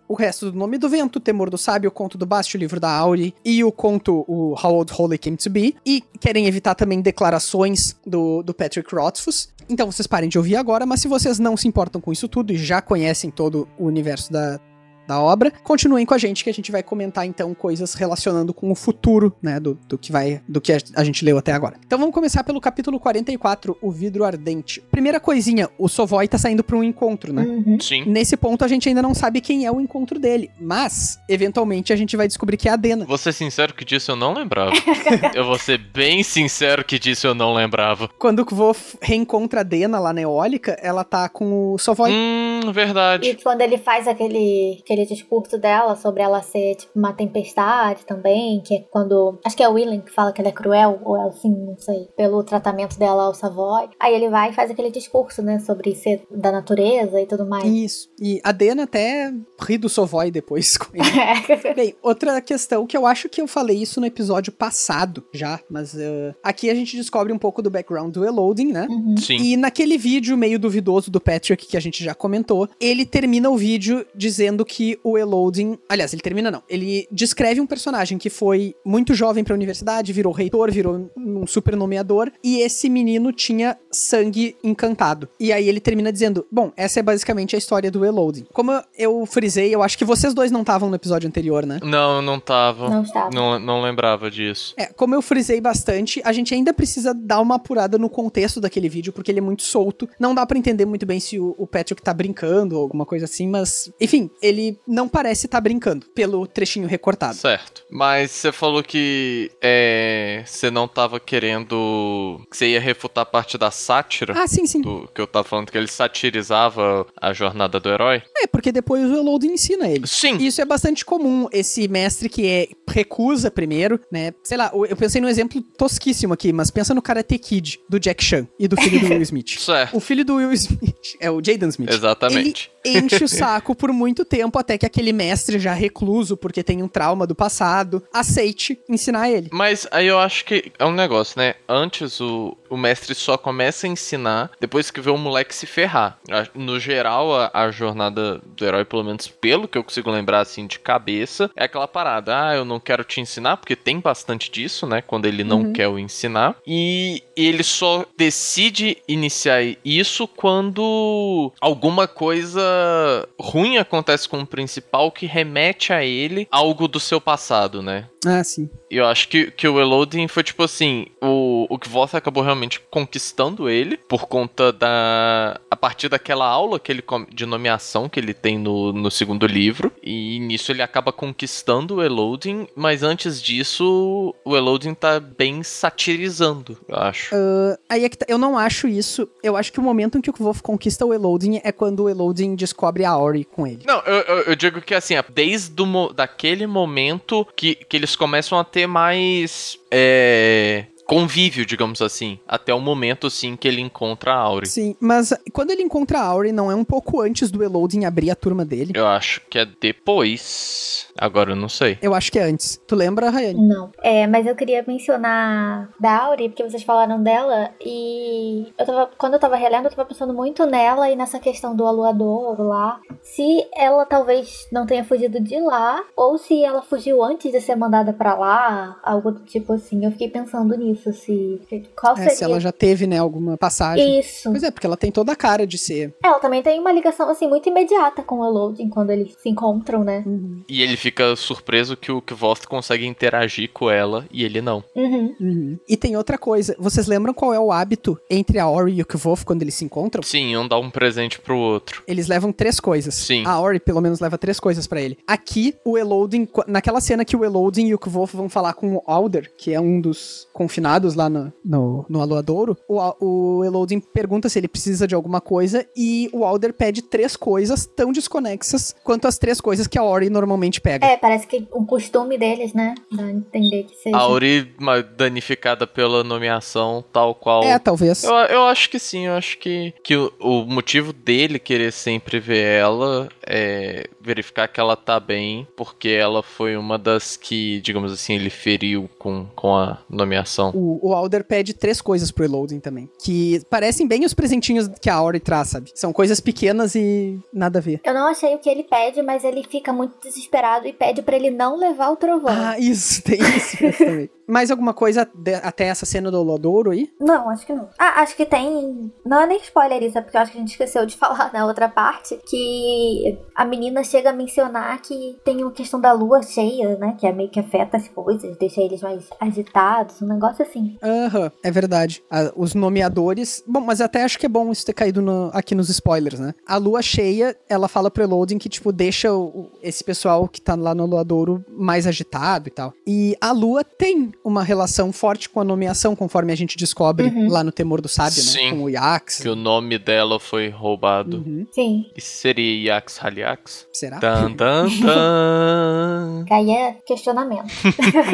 O resto do Nome do Vento, Temor do Sábio, o Conto do Basti, Livro da Auri e o conto o How Old Holy Came to Be. E querem evitar também declarações do, do Patrick Rothfuss. Então vocês parem de ouvir agora, mas se vocês não se importam com isso tudo e já conhecem todo o universo da, da obra, continuem com a gente que a gente vai comentar então coisas relacionando com o futuro, né, do, do que vai, do que a, a gente leu até agora. Então vamos começar pelo capítulo 44, o vidro ardente. Primeira coisinha, o Sovoi tá saindo para um encontro, né? Uhum. Sim. Nesse ponto a gente ainda não sabe quem é o encontro dele, mas eventualmente a gente vai descobrir que é a Dena. Vou ser sincero que disso eu não lembrava. eu vou ser bem sincero que disso eu não lembrava. Quando o Kvof reencontra a Dena lá na Eólica, ela tá com o Sovoi. Hum, verdade. E quando ele faz aquele, aquele discurso dela sobre ela ser tipo uma tempestade também, que é quando. Acho que é o Willen que fala que ela é cruel, ou é assim, não sei, pelo tratamento dela ao Savoy. Aí ele vai e faz aquele discurso, né, sobre ser da natureza e tudo mais. Isso. E a Dena até ri do Sovoi depois com ele. Bem, outra questão que eu acho que eu falei isso no episódio passado já, mas uh, aqui a gente descobre um pouco do background do Eloding, né? Uhum. Sim. E naquele vídeo meio duvidoso do Patrick que a gente já comentou, ele termina o vídeo dizendo que o Eloding. Aliás, ele termina não. Ele descreve um personagem que foi muito jovem pra universidade, virou reitor, virou um super nomeador, e esse menino tinha sangue encantado. E aí ele termina dizendo: Bom, essa é basicamente a história do Eloding. Como eu- frisei, eu acho que vocês dois não estavam no episódio anterior, né? Não, não tava. Não estava. Não, não lembrava disso. É, como eu frisei bastante, a gente ainda precisa dar uma apurada no contexto daquele vídeo, porque ele é muito solto. Não dá pra entender muito bem se o, o Patrick tá brincando ou alguma coisa assim, mas. Enfim, ele não parece estar brincando, pelo trechinho recortado. Certo. Mas você falou que é, você não tava querendo. que você ia refutar a parte da sátira. Ah, sim, sim. Do, que eu tava falando que ele satirizava a jornada do herói. É, porque depois o Eloding ensina ele. Sim. Isso é bastante comum, esse mestre que é recusa primeiro, né? Sei lá, eu pensei num exemplo tosquíssimo aqui, mas pensa no Karate Kid, do Jack Chan e do filho do Will Smith. Certo. O filho do Will Smith é o Jaden Smith. Exatamente. Ele enche o saco por muito tempo até que aquele mestre já recluso, porque tem um trauma do passado, aceite ensinar ele. Mas aí eu acho que é um negócio, né? Antes o, o mestre só começa a ensinar depois que vê o moleque se ferrar. No geral, a, a, jornada do herói, pelo menos pelo que eu consigo lembrar assim de cabeça, é aquela parada: ah, eu não quero te ensinar, porque tem bastante disso, né? Quando ele não uhum. quer o ensinar. E ele só decide iniciar isso quando alguma coisa ruim acontece com o principal que remete a ele algo do seu passado, né? Ah, sim. E eu acho que, que o Eloding foi tipo assim: o, o Kvoth acabou realmente conquistando ele por conta da. a partir daquela aula que ele de nomeação que ele tem no, no segundo livro. E nisso ele acaba conquistando o Eloding, mas antes disso, o Eloding tá bem satirizando, eu acho. Uh, aí é que tá, eu não acho isso. Eu acho que o momento em que o Kvoth conquista o Eloding é quando o Eloding descobre a Ori com ele. Não, eu, eu, eu digo que assim, desde do, daquele momento que, que eles começam a ter mais. É, convívio, digamos assim, até o momento, sim, que ele encontra a Auri. Sim, mas quando ele encontra a Auri, não é um pouco antes do Eloding abrir a turma dele? Eu acho que é depois. Agora eu não sei. Eu acho que é antes. Tu lembra, Rayane? Não. É, mas eu queria mencionar da Auri, porque vocês falaram dela, e eu tava, quando eu tava relendo, eu tava pensando muito nela e nessa questão do aluador lá. Se ela talvez não tenha fugido de lá, ou se ela fugiu antes de ser mandada para lá, algo do tipo assim. Eu fiquei pensando nisso isso, se. Qual é, seria? se ela já teve, né, alguma passagem. Isso. Pois é, porque ela tem toda a cara de ser. É, ela também tem uma ligação, assim, muito imediata com o Eloding quando eles se encontram, né? Uhum. E ele fica surpreso que o Kvost consegue interagir com ela e ele não. Uhum. Uhum. E tem outra coisa, vocês lembram qual é o hábito entre a Ori e o Kvoth quando eles se encontram? Sim, um dá um presente pro outro. Eles levam três coisas. Sim. A Ori, pelo menos, leva três coisas para ele. Aqui, o Eloding, naquela cena que o Eloding e o Kvoth vão falar com o Alder, que é um dos confinados lá no, no, no Aluadouro, o, o Eloding pergunta se ele precisa de alguma coisa e o Alder pede três coisas tão desconexas quanto as três coisas que a Ori normalmente pega. É, parece que um costume deles, né? Dá a entender que seja. A Ori danificada pela nomeação, tal qual. É, talvez. Eu, eu acho que sim, eu acho que, que o, o motivo dele querer sempre ver ela é verificar que ela tá bem, porque ela foi uma das que, digamos assim, ele feriu com, com a nomeação. O, o Alder pede três coisas pro Eloding também, que parecem bem os presentinhos que a Auri traz, sabe? São coisas pequenas e nada a ver. Eu não achei o que ele pede, mas ele fica muito desesperado e pede para ele não levar o trovão. Ah, isso, tem isso também. Mais alguma coisa de, até essa cena do Lodouro aí? Não, acho que não. Ah, acho que tem. Não é nem spoiler isso, é porque eu acho que a gente esqueceu de falar na outra parte. Que a menina chega a mencionar que tem uma questão da lua cheia, né? Que é meio que afeta as coisas, deixa eles mais agitados, um negócio assim. Aham, uhum, é verdade. os nomeadores. Bom, mas até acho que é bom isso ter caído no, aqui nos spoilers, né? A lua cheia, ela fala pro Eloding que, tipo, deixa o, esse pessoal que tá lá no Luadouro mais agitado e tal. E a lua tem uma relação forte com a nomeação, conforme a gente descobre uhum. lá no Temor do Sábio, né? Sim. Com o Yax. Que o nome dela foi roubado. Uhum. Sim. E seria Yax Haliax? Será? Tan, tan, tan. Aí é questionamento.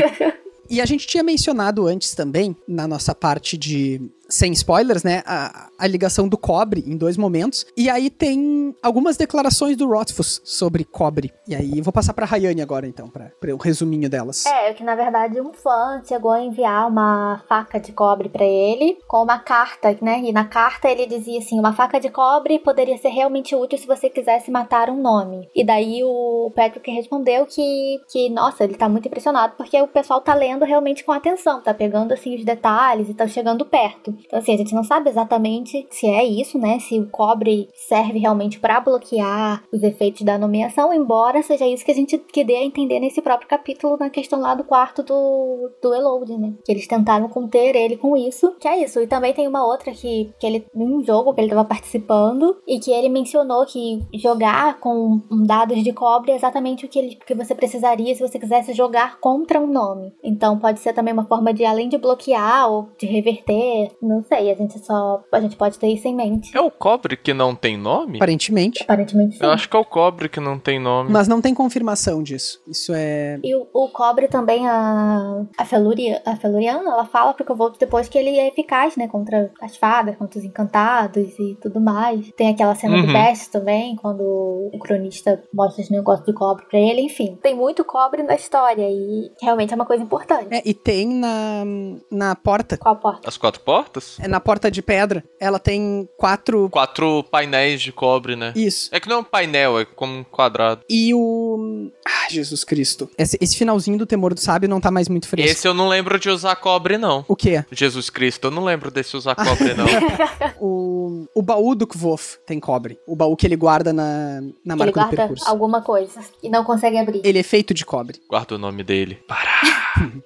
e a gente tinha mencionado antes também, na nossa parte de sem spoilers, né, a, a, ligação do cobre em dois momentos. E aí tem algumas declarações do Rothfuss sobre cobre. E aí vou passar pra Rayane agora, então, pra, pra um resuminho delas. É, que na verdade um fã chegou a enviar uma faca de cobre para ele com uma carta, né? E na carta ele dizia assim: uma faca de cobre poderia ser realmente útil se você quisesse matar um nome. E daí o Patrick respondeu que, que nossa, ele tá muito impressionado porque o pessoal tá lendo realmente com atenção, tá pegando assim os detalhes e tá chegando perto. Então, assim, a gente não sabe exatamente se é isso, né? Se o cobre serve realmente para bloquear os efeitos da nomeação, embora seja isso que a gente que dê a entender nesse próprio capítulo, na questão lá do quarto do, do Elode, né? Que eles tentaram conter ele com isso, que é isso. E também tem uma outra que, que ele, num jogo que ele tava participando, e que ele mencionou que jogar com dados de cobre é exatamente o que, ele, que você precisaria se você quisesse jogar contra um nome. Então pode ser também uma forma de, além de bloquear ou de reverter, não sei, a gente só. A gente pode ter isso em mente. É o cobre que não tem nome? Aparentemente. Aparentemente sim. Eu acho que é o cobre que não tem nome. Mas não tem confirmação disso. Isso é. E o, o cobre também, a. A, Feluria, a Feluriana, ela fala pro Kovold depois que ele é eficaz, né? Contra as fadas, contra os encantados e tudo mais. Tem aquela cena uhum. do Best também, quando o cronista mostra os negócios de cobre pra ele. Enfim, tem muito cobre na história e realmente é uma coisa importante. É, e tem na, na porta. Qual porta? As quatro portas? Portas. É na porta de pedra, ela tem quatro. Quatro painéis de cobre, né? Isso. É que não é um painel, é como um quadrado. E o. Ah, Jesus Cristo. Esse, esse finalzinho do temor do sábio não tá mais muito fresco. Esse eu não lembro de usar cobre, não. O quê? Jesus Cristo, eu não lembro desse usar cobre, não. O, o baú do Kvof tem cobre. O baú que ele guarda na, na Ele marca do guarda percurso. alguma coisa e não consegue abrir. Ele é feito de cobre. Guarda o nome dele. Para.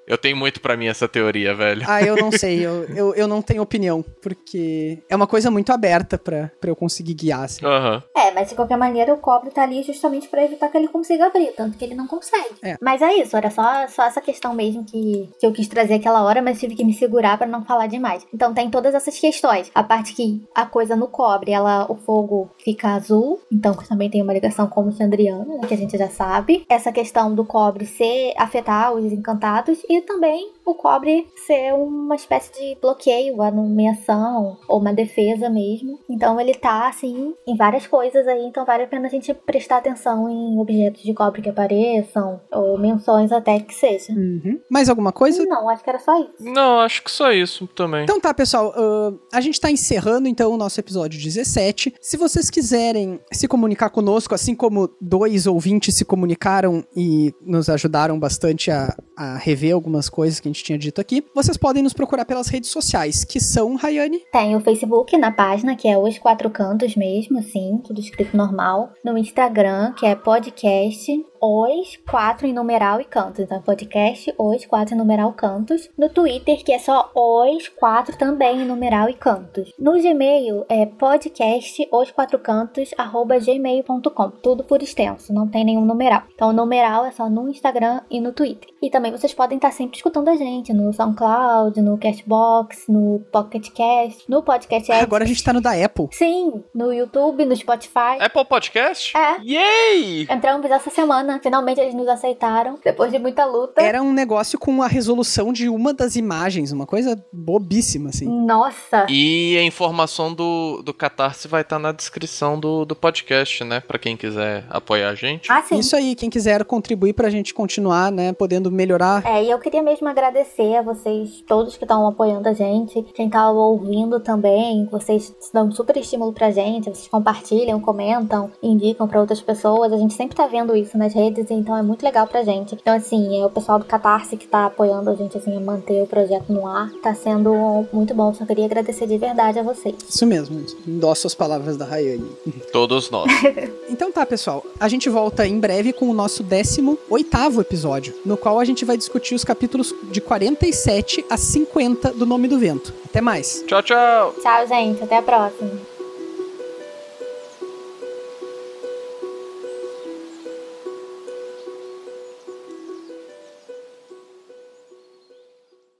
eu tenho muito pra mim essa teoria, velho. Ah, eu não sei. Eu, eu, eu não tenho opinião. Porque é uma coisa muito aberta pra, pra eu conseguir guiar. Assim. Aham. É, mas de qualquer maneira o cobre tá ali justamente pra evitar que ele consiga abrir, tanto que ele não consegue. É. Mas é isso, era só, só essa questão mesmo que, que eu quis trazer aquela hora, mas tive que me segurar pra não falar demais. Então tem todas essas questões. A parte que a coisa no cobre, ela, o fogo fica azul, então que também tem uma ligação com o Chandriano, né, que a gente já sabe. Essa questão do cobre ser afetar os encantados e também o cobre ser uma espécie de bloqueio, a nomeação ou uma defesa mesmo. Então ele tá assim em várias coisas aí, então vale a pena a gente prestar atenção em objetos de cobre que apareçam ou menções até que seja. Uhum. Mais alguma coisa? Não, acho que era só isso. Não, acho que só isso também. Então tá, pessoal, ah, a gente tá encerrando então o nosso episódio 17. Se vocês quiserem se comunicar conosco, assim como dois ouvintes se comunicaram e nos ajudaram bastante a, a rever algumas coisas que a gente tinha dito aqui, vocês podem nos procurar pelas redes sociais, que são, Rayane, Tem o Facebook na página, que é Os Quatro Cantos mesmo, assim, tudo escrito normal. No Instagram, que é podcast Os Quatro em numeral e cantos. Então, podcast Os Quatro em numeral cantos. No Twitter, que é só Os Quatro também em numeral e cantos. No Gmail, é podcast Os Quatro Cantos, arroba gmail.com. Tudo por extenso, não tem nenhum numeral. Então, o numeral é só no Instagram e no Twitter. E também vocês podem estar sempre escutando a gente no SoundCloud, no Castbox, no Pocket Cast, no Podcast Addict. agora a gente tá no da Apple. Sim, no YouTube, no Spotify. Apple Podcast? É. Yay! Entramos essa semana. Finalmente eles nos aceitaram, depois de muita luta. Era um negócio com a resolução de uma das imagens, uma coisa bobíssima, assim. Nossa! E a informação do, do Catarse vai estar na descrição do, do podcast, né? Pra quem quiser apoiar a gente. Ah, sim. Isso aí, quem quiser contribuir pra gente continuar, né, podendo melhorar. É, e eu queria mesmo agradecer a vocês todos que estão apoiando a gente, quem tá ouvindo também, vocês dão super estímulo pra gente, vocês compartilham, comentam, indicam pra outras pessoas, a gente sempre tá vendo isso nas redes, então é muito legal pra gente. Então, assim, é o pessoal do Catarse que tá apoiando a gente, assim, a manter o projeto no ar, tá sendo muito bom, só queria agradecer de verdade a vocês. Isso mesmo, endosso as palavras da Rayane. Todos nós. Então tá, pessoal. A gente volta em breve com o nosso 18º episódio, no qual a gente vai discutir os capítulos de 47 a 50 do Nome do Vento. Até mais. tchau, tchau! Tchau, gente, até a próxima.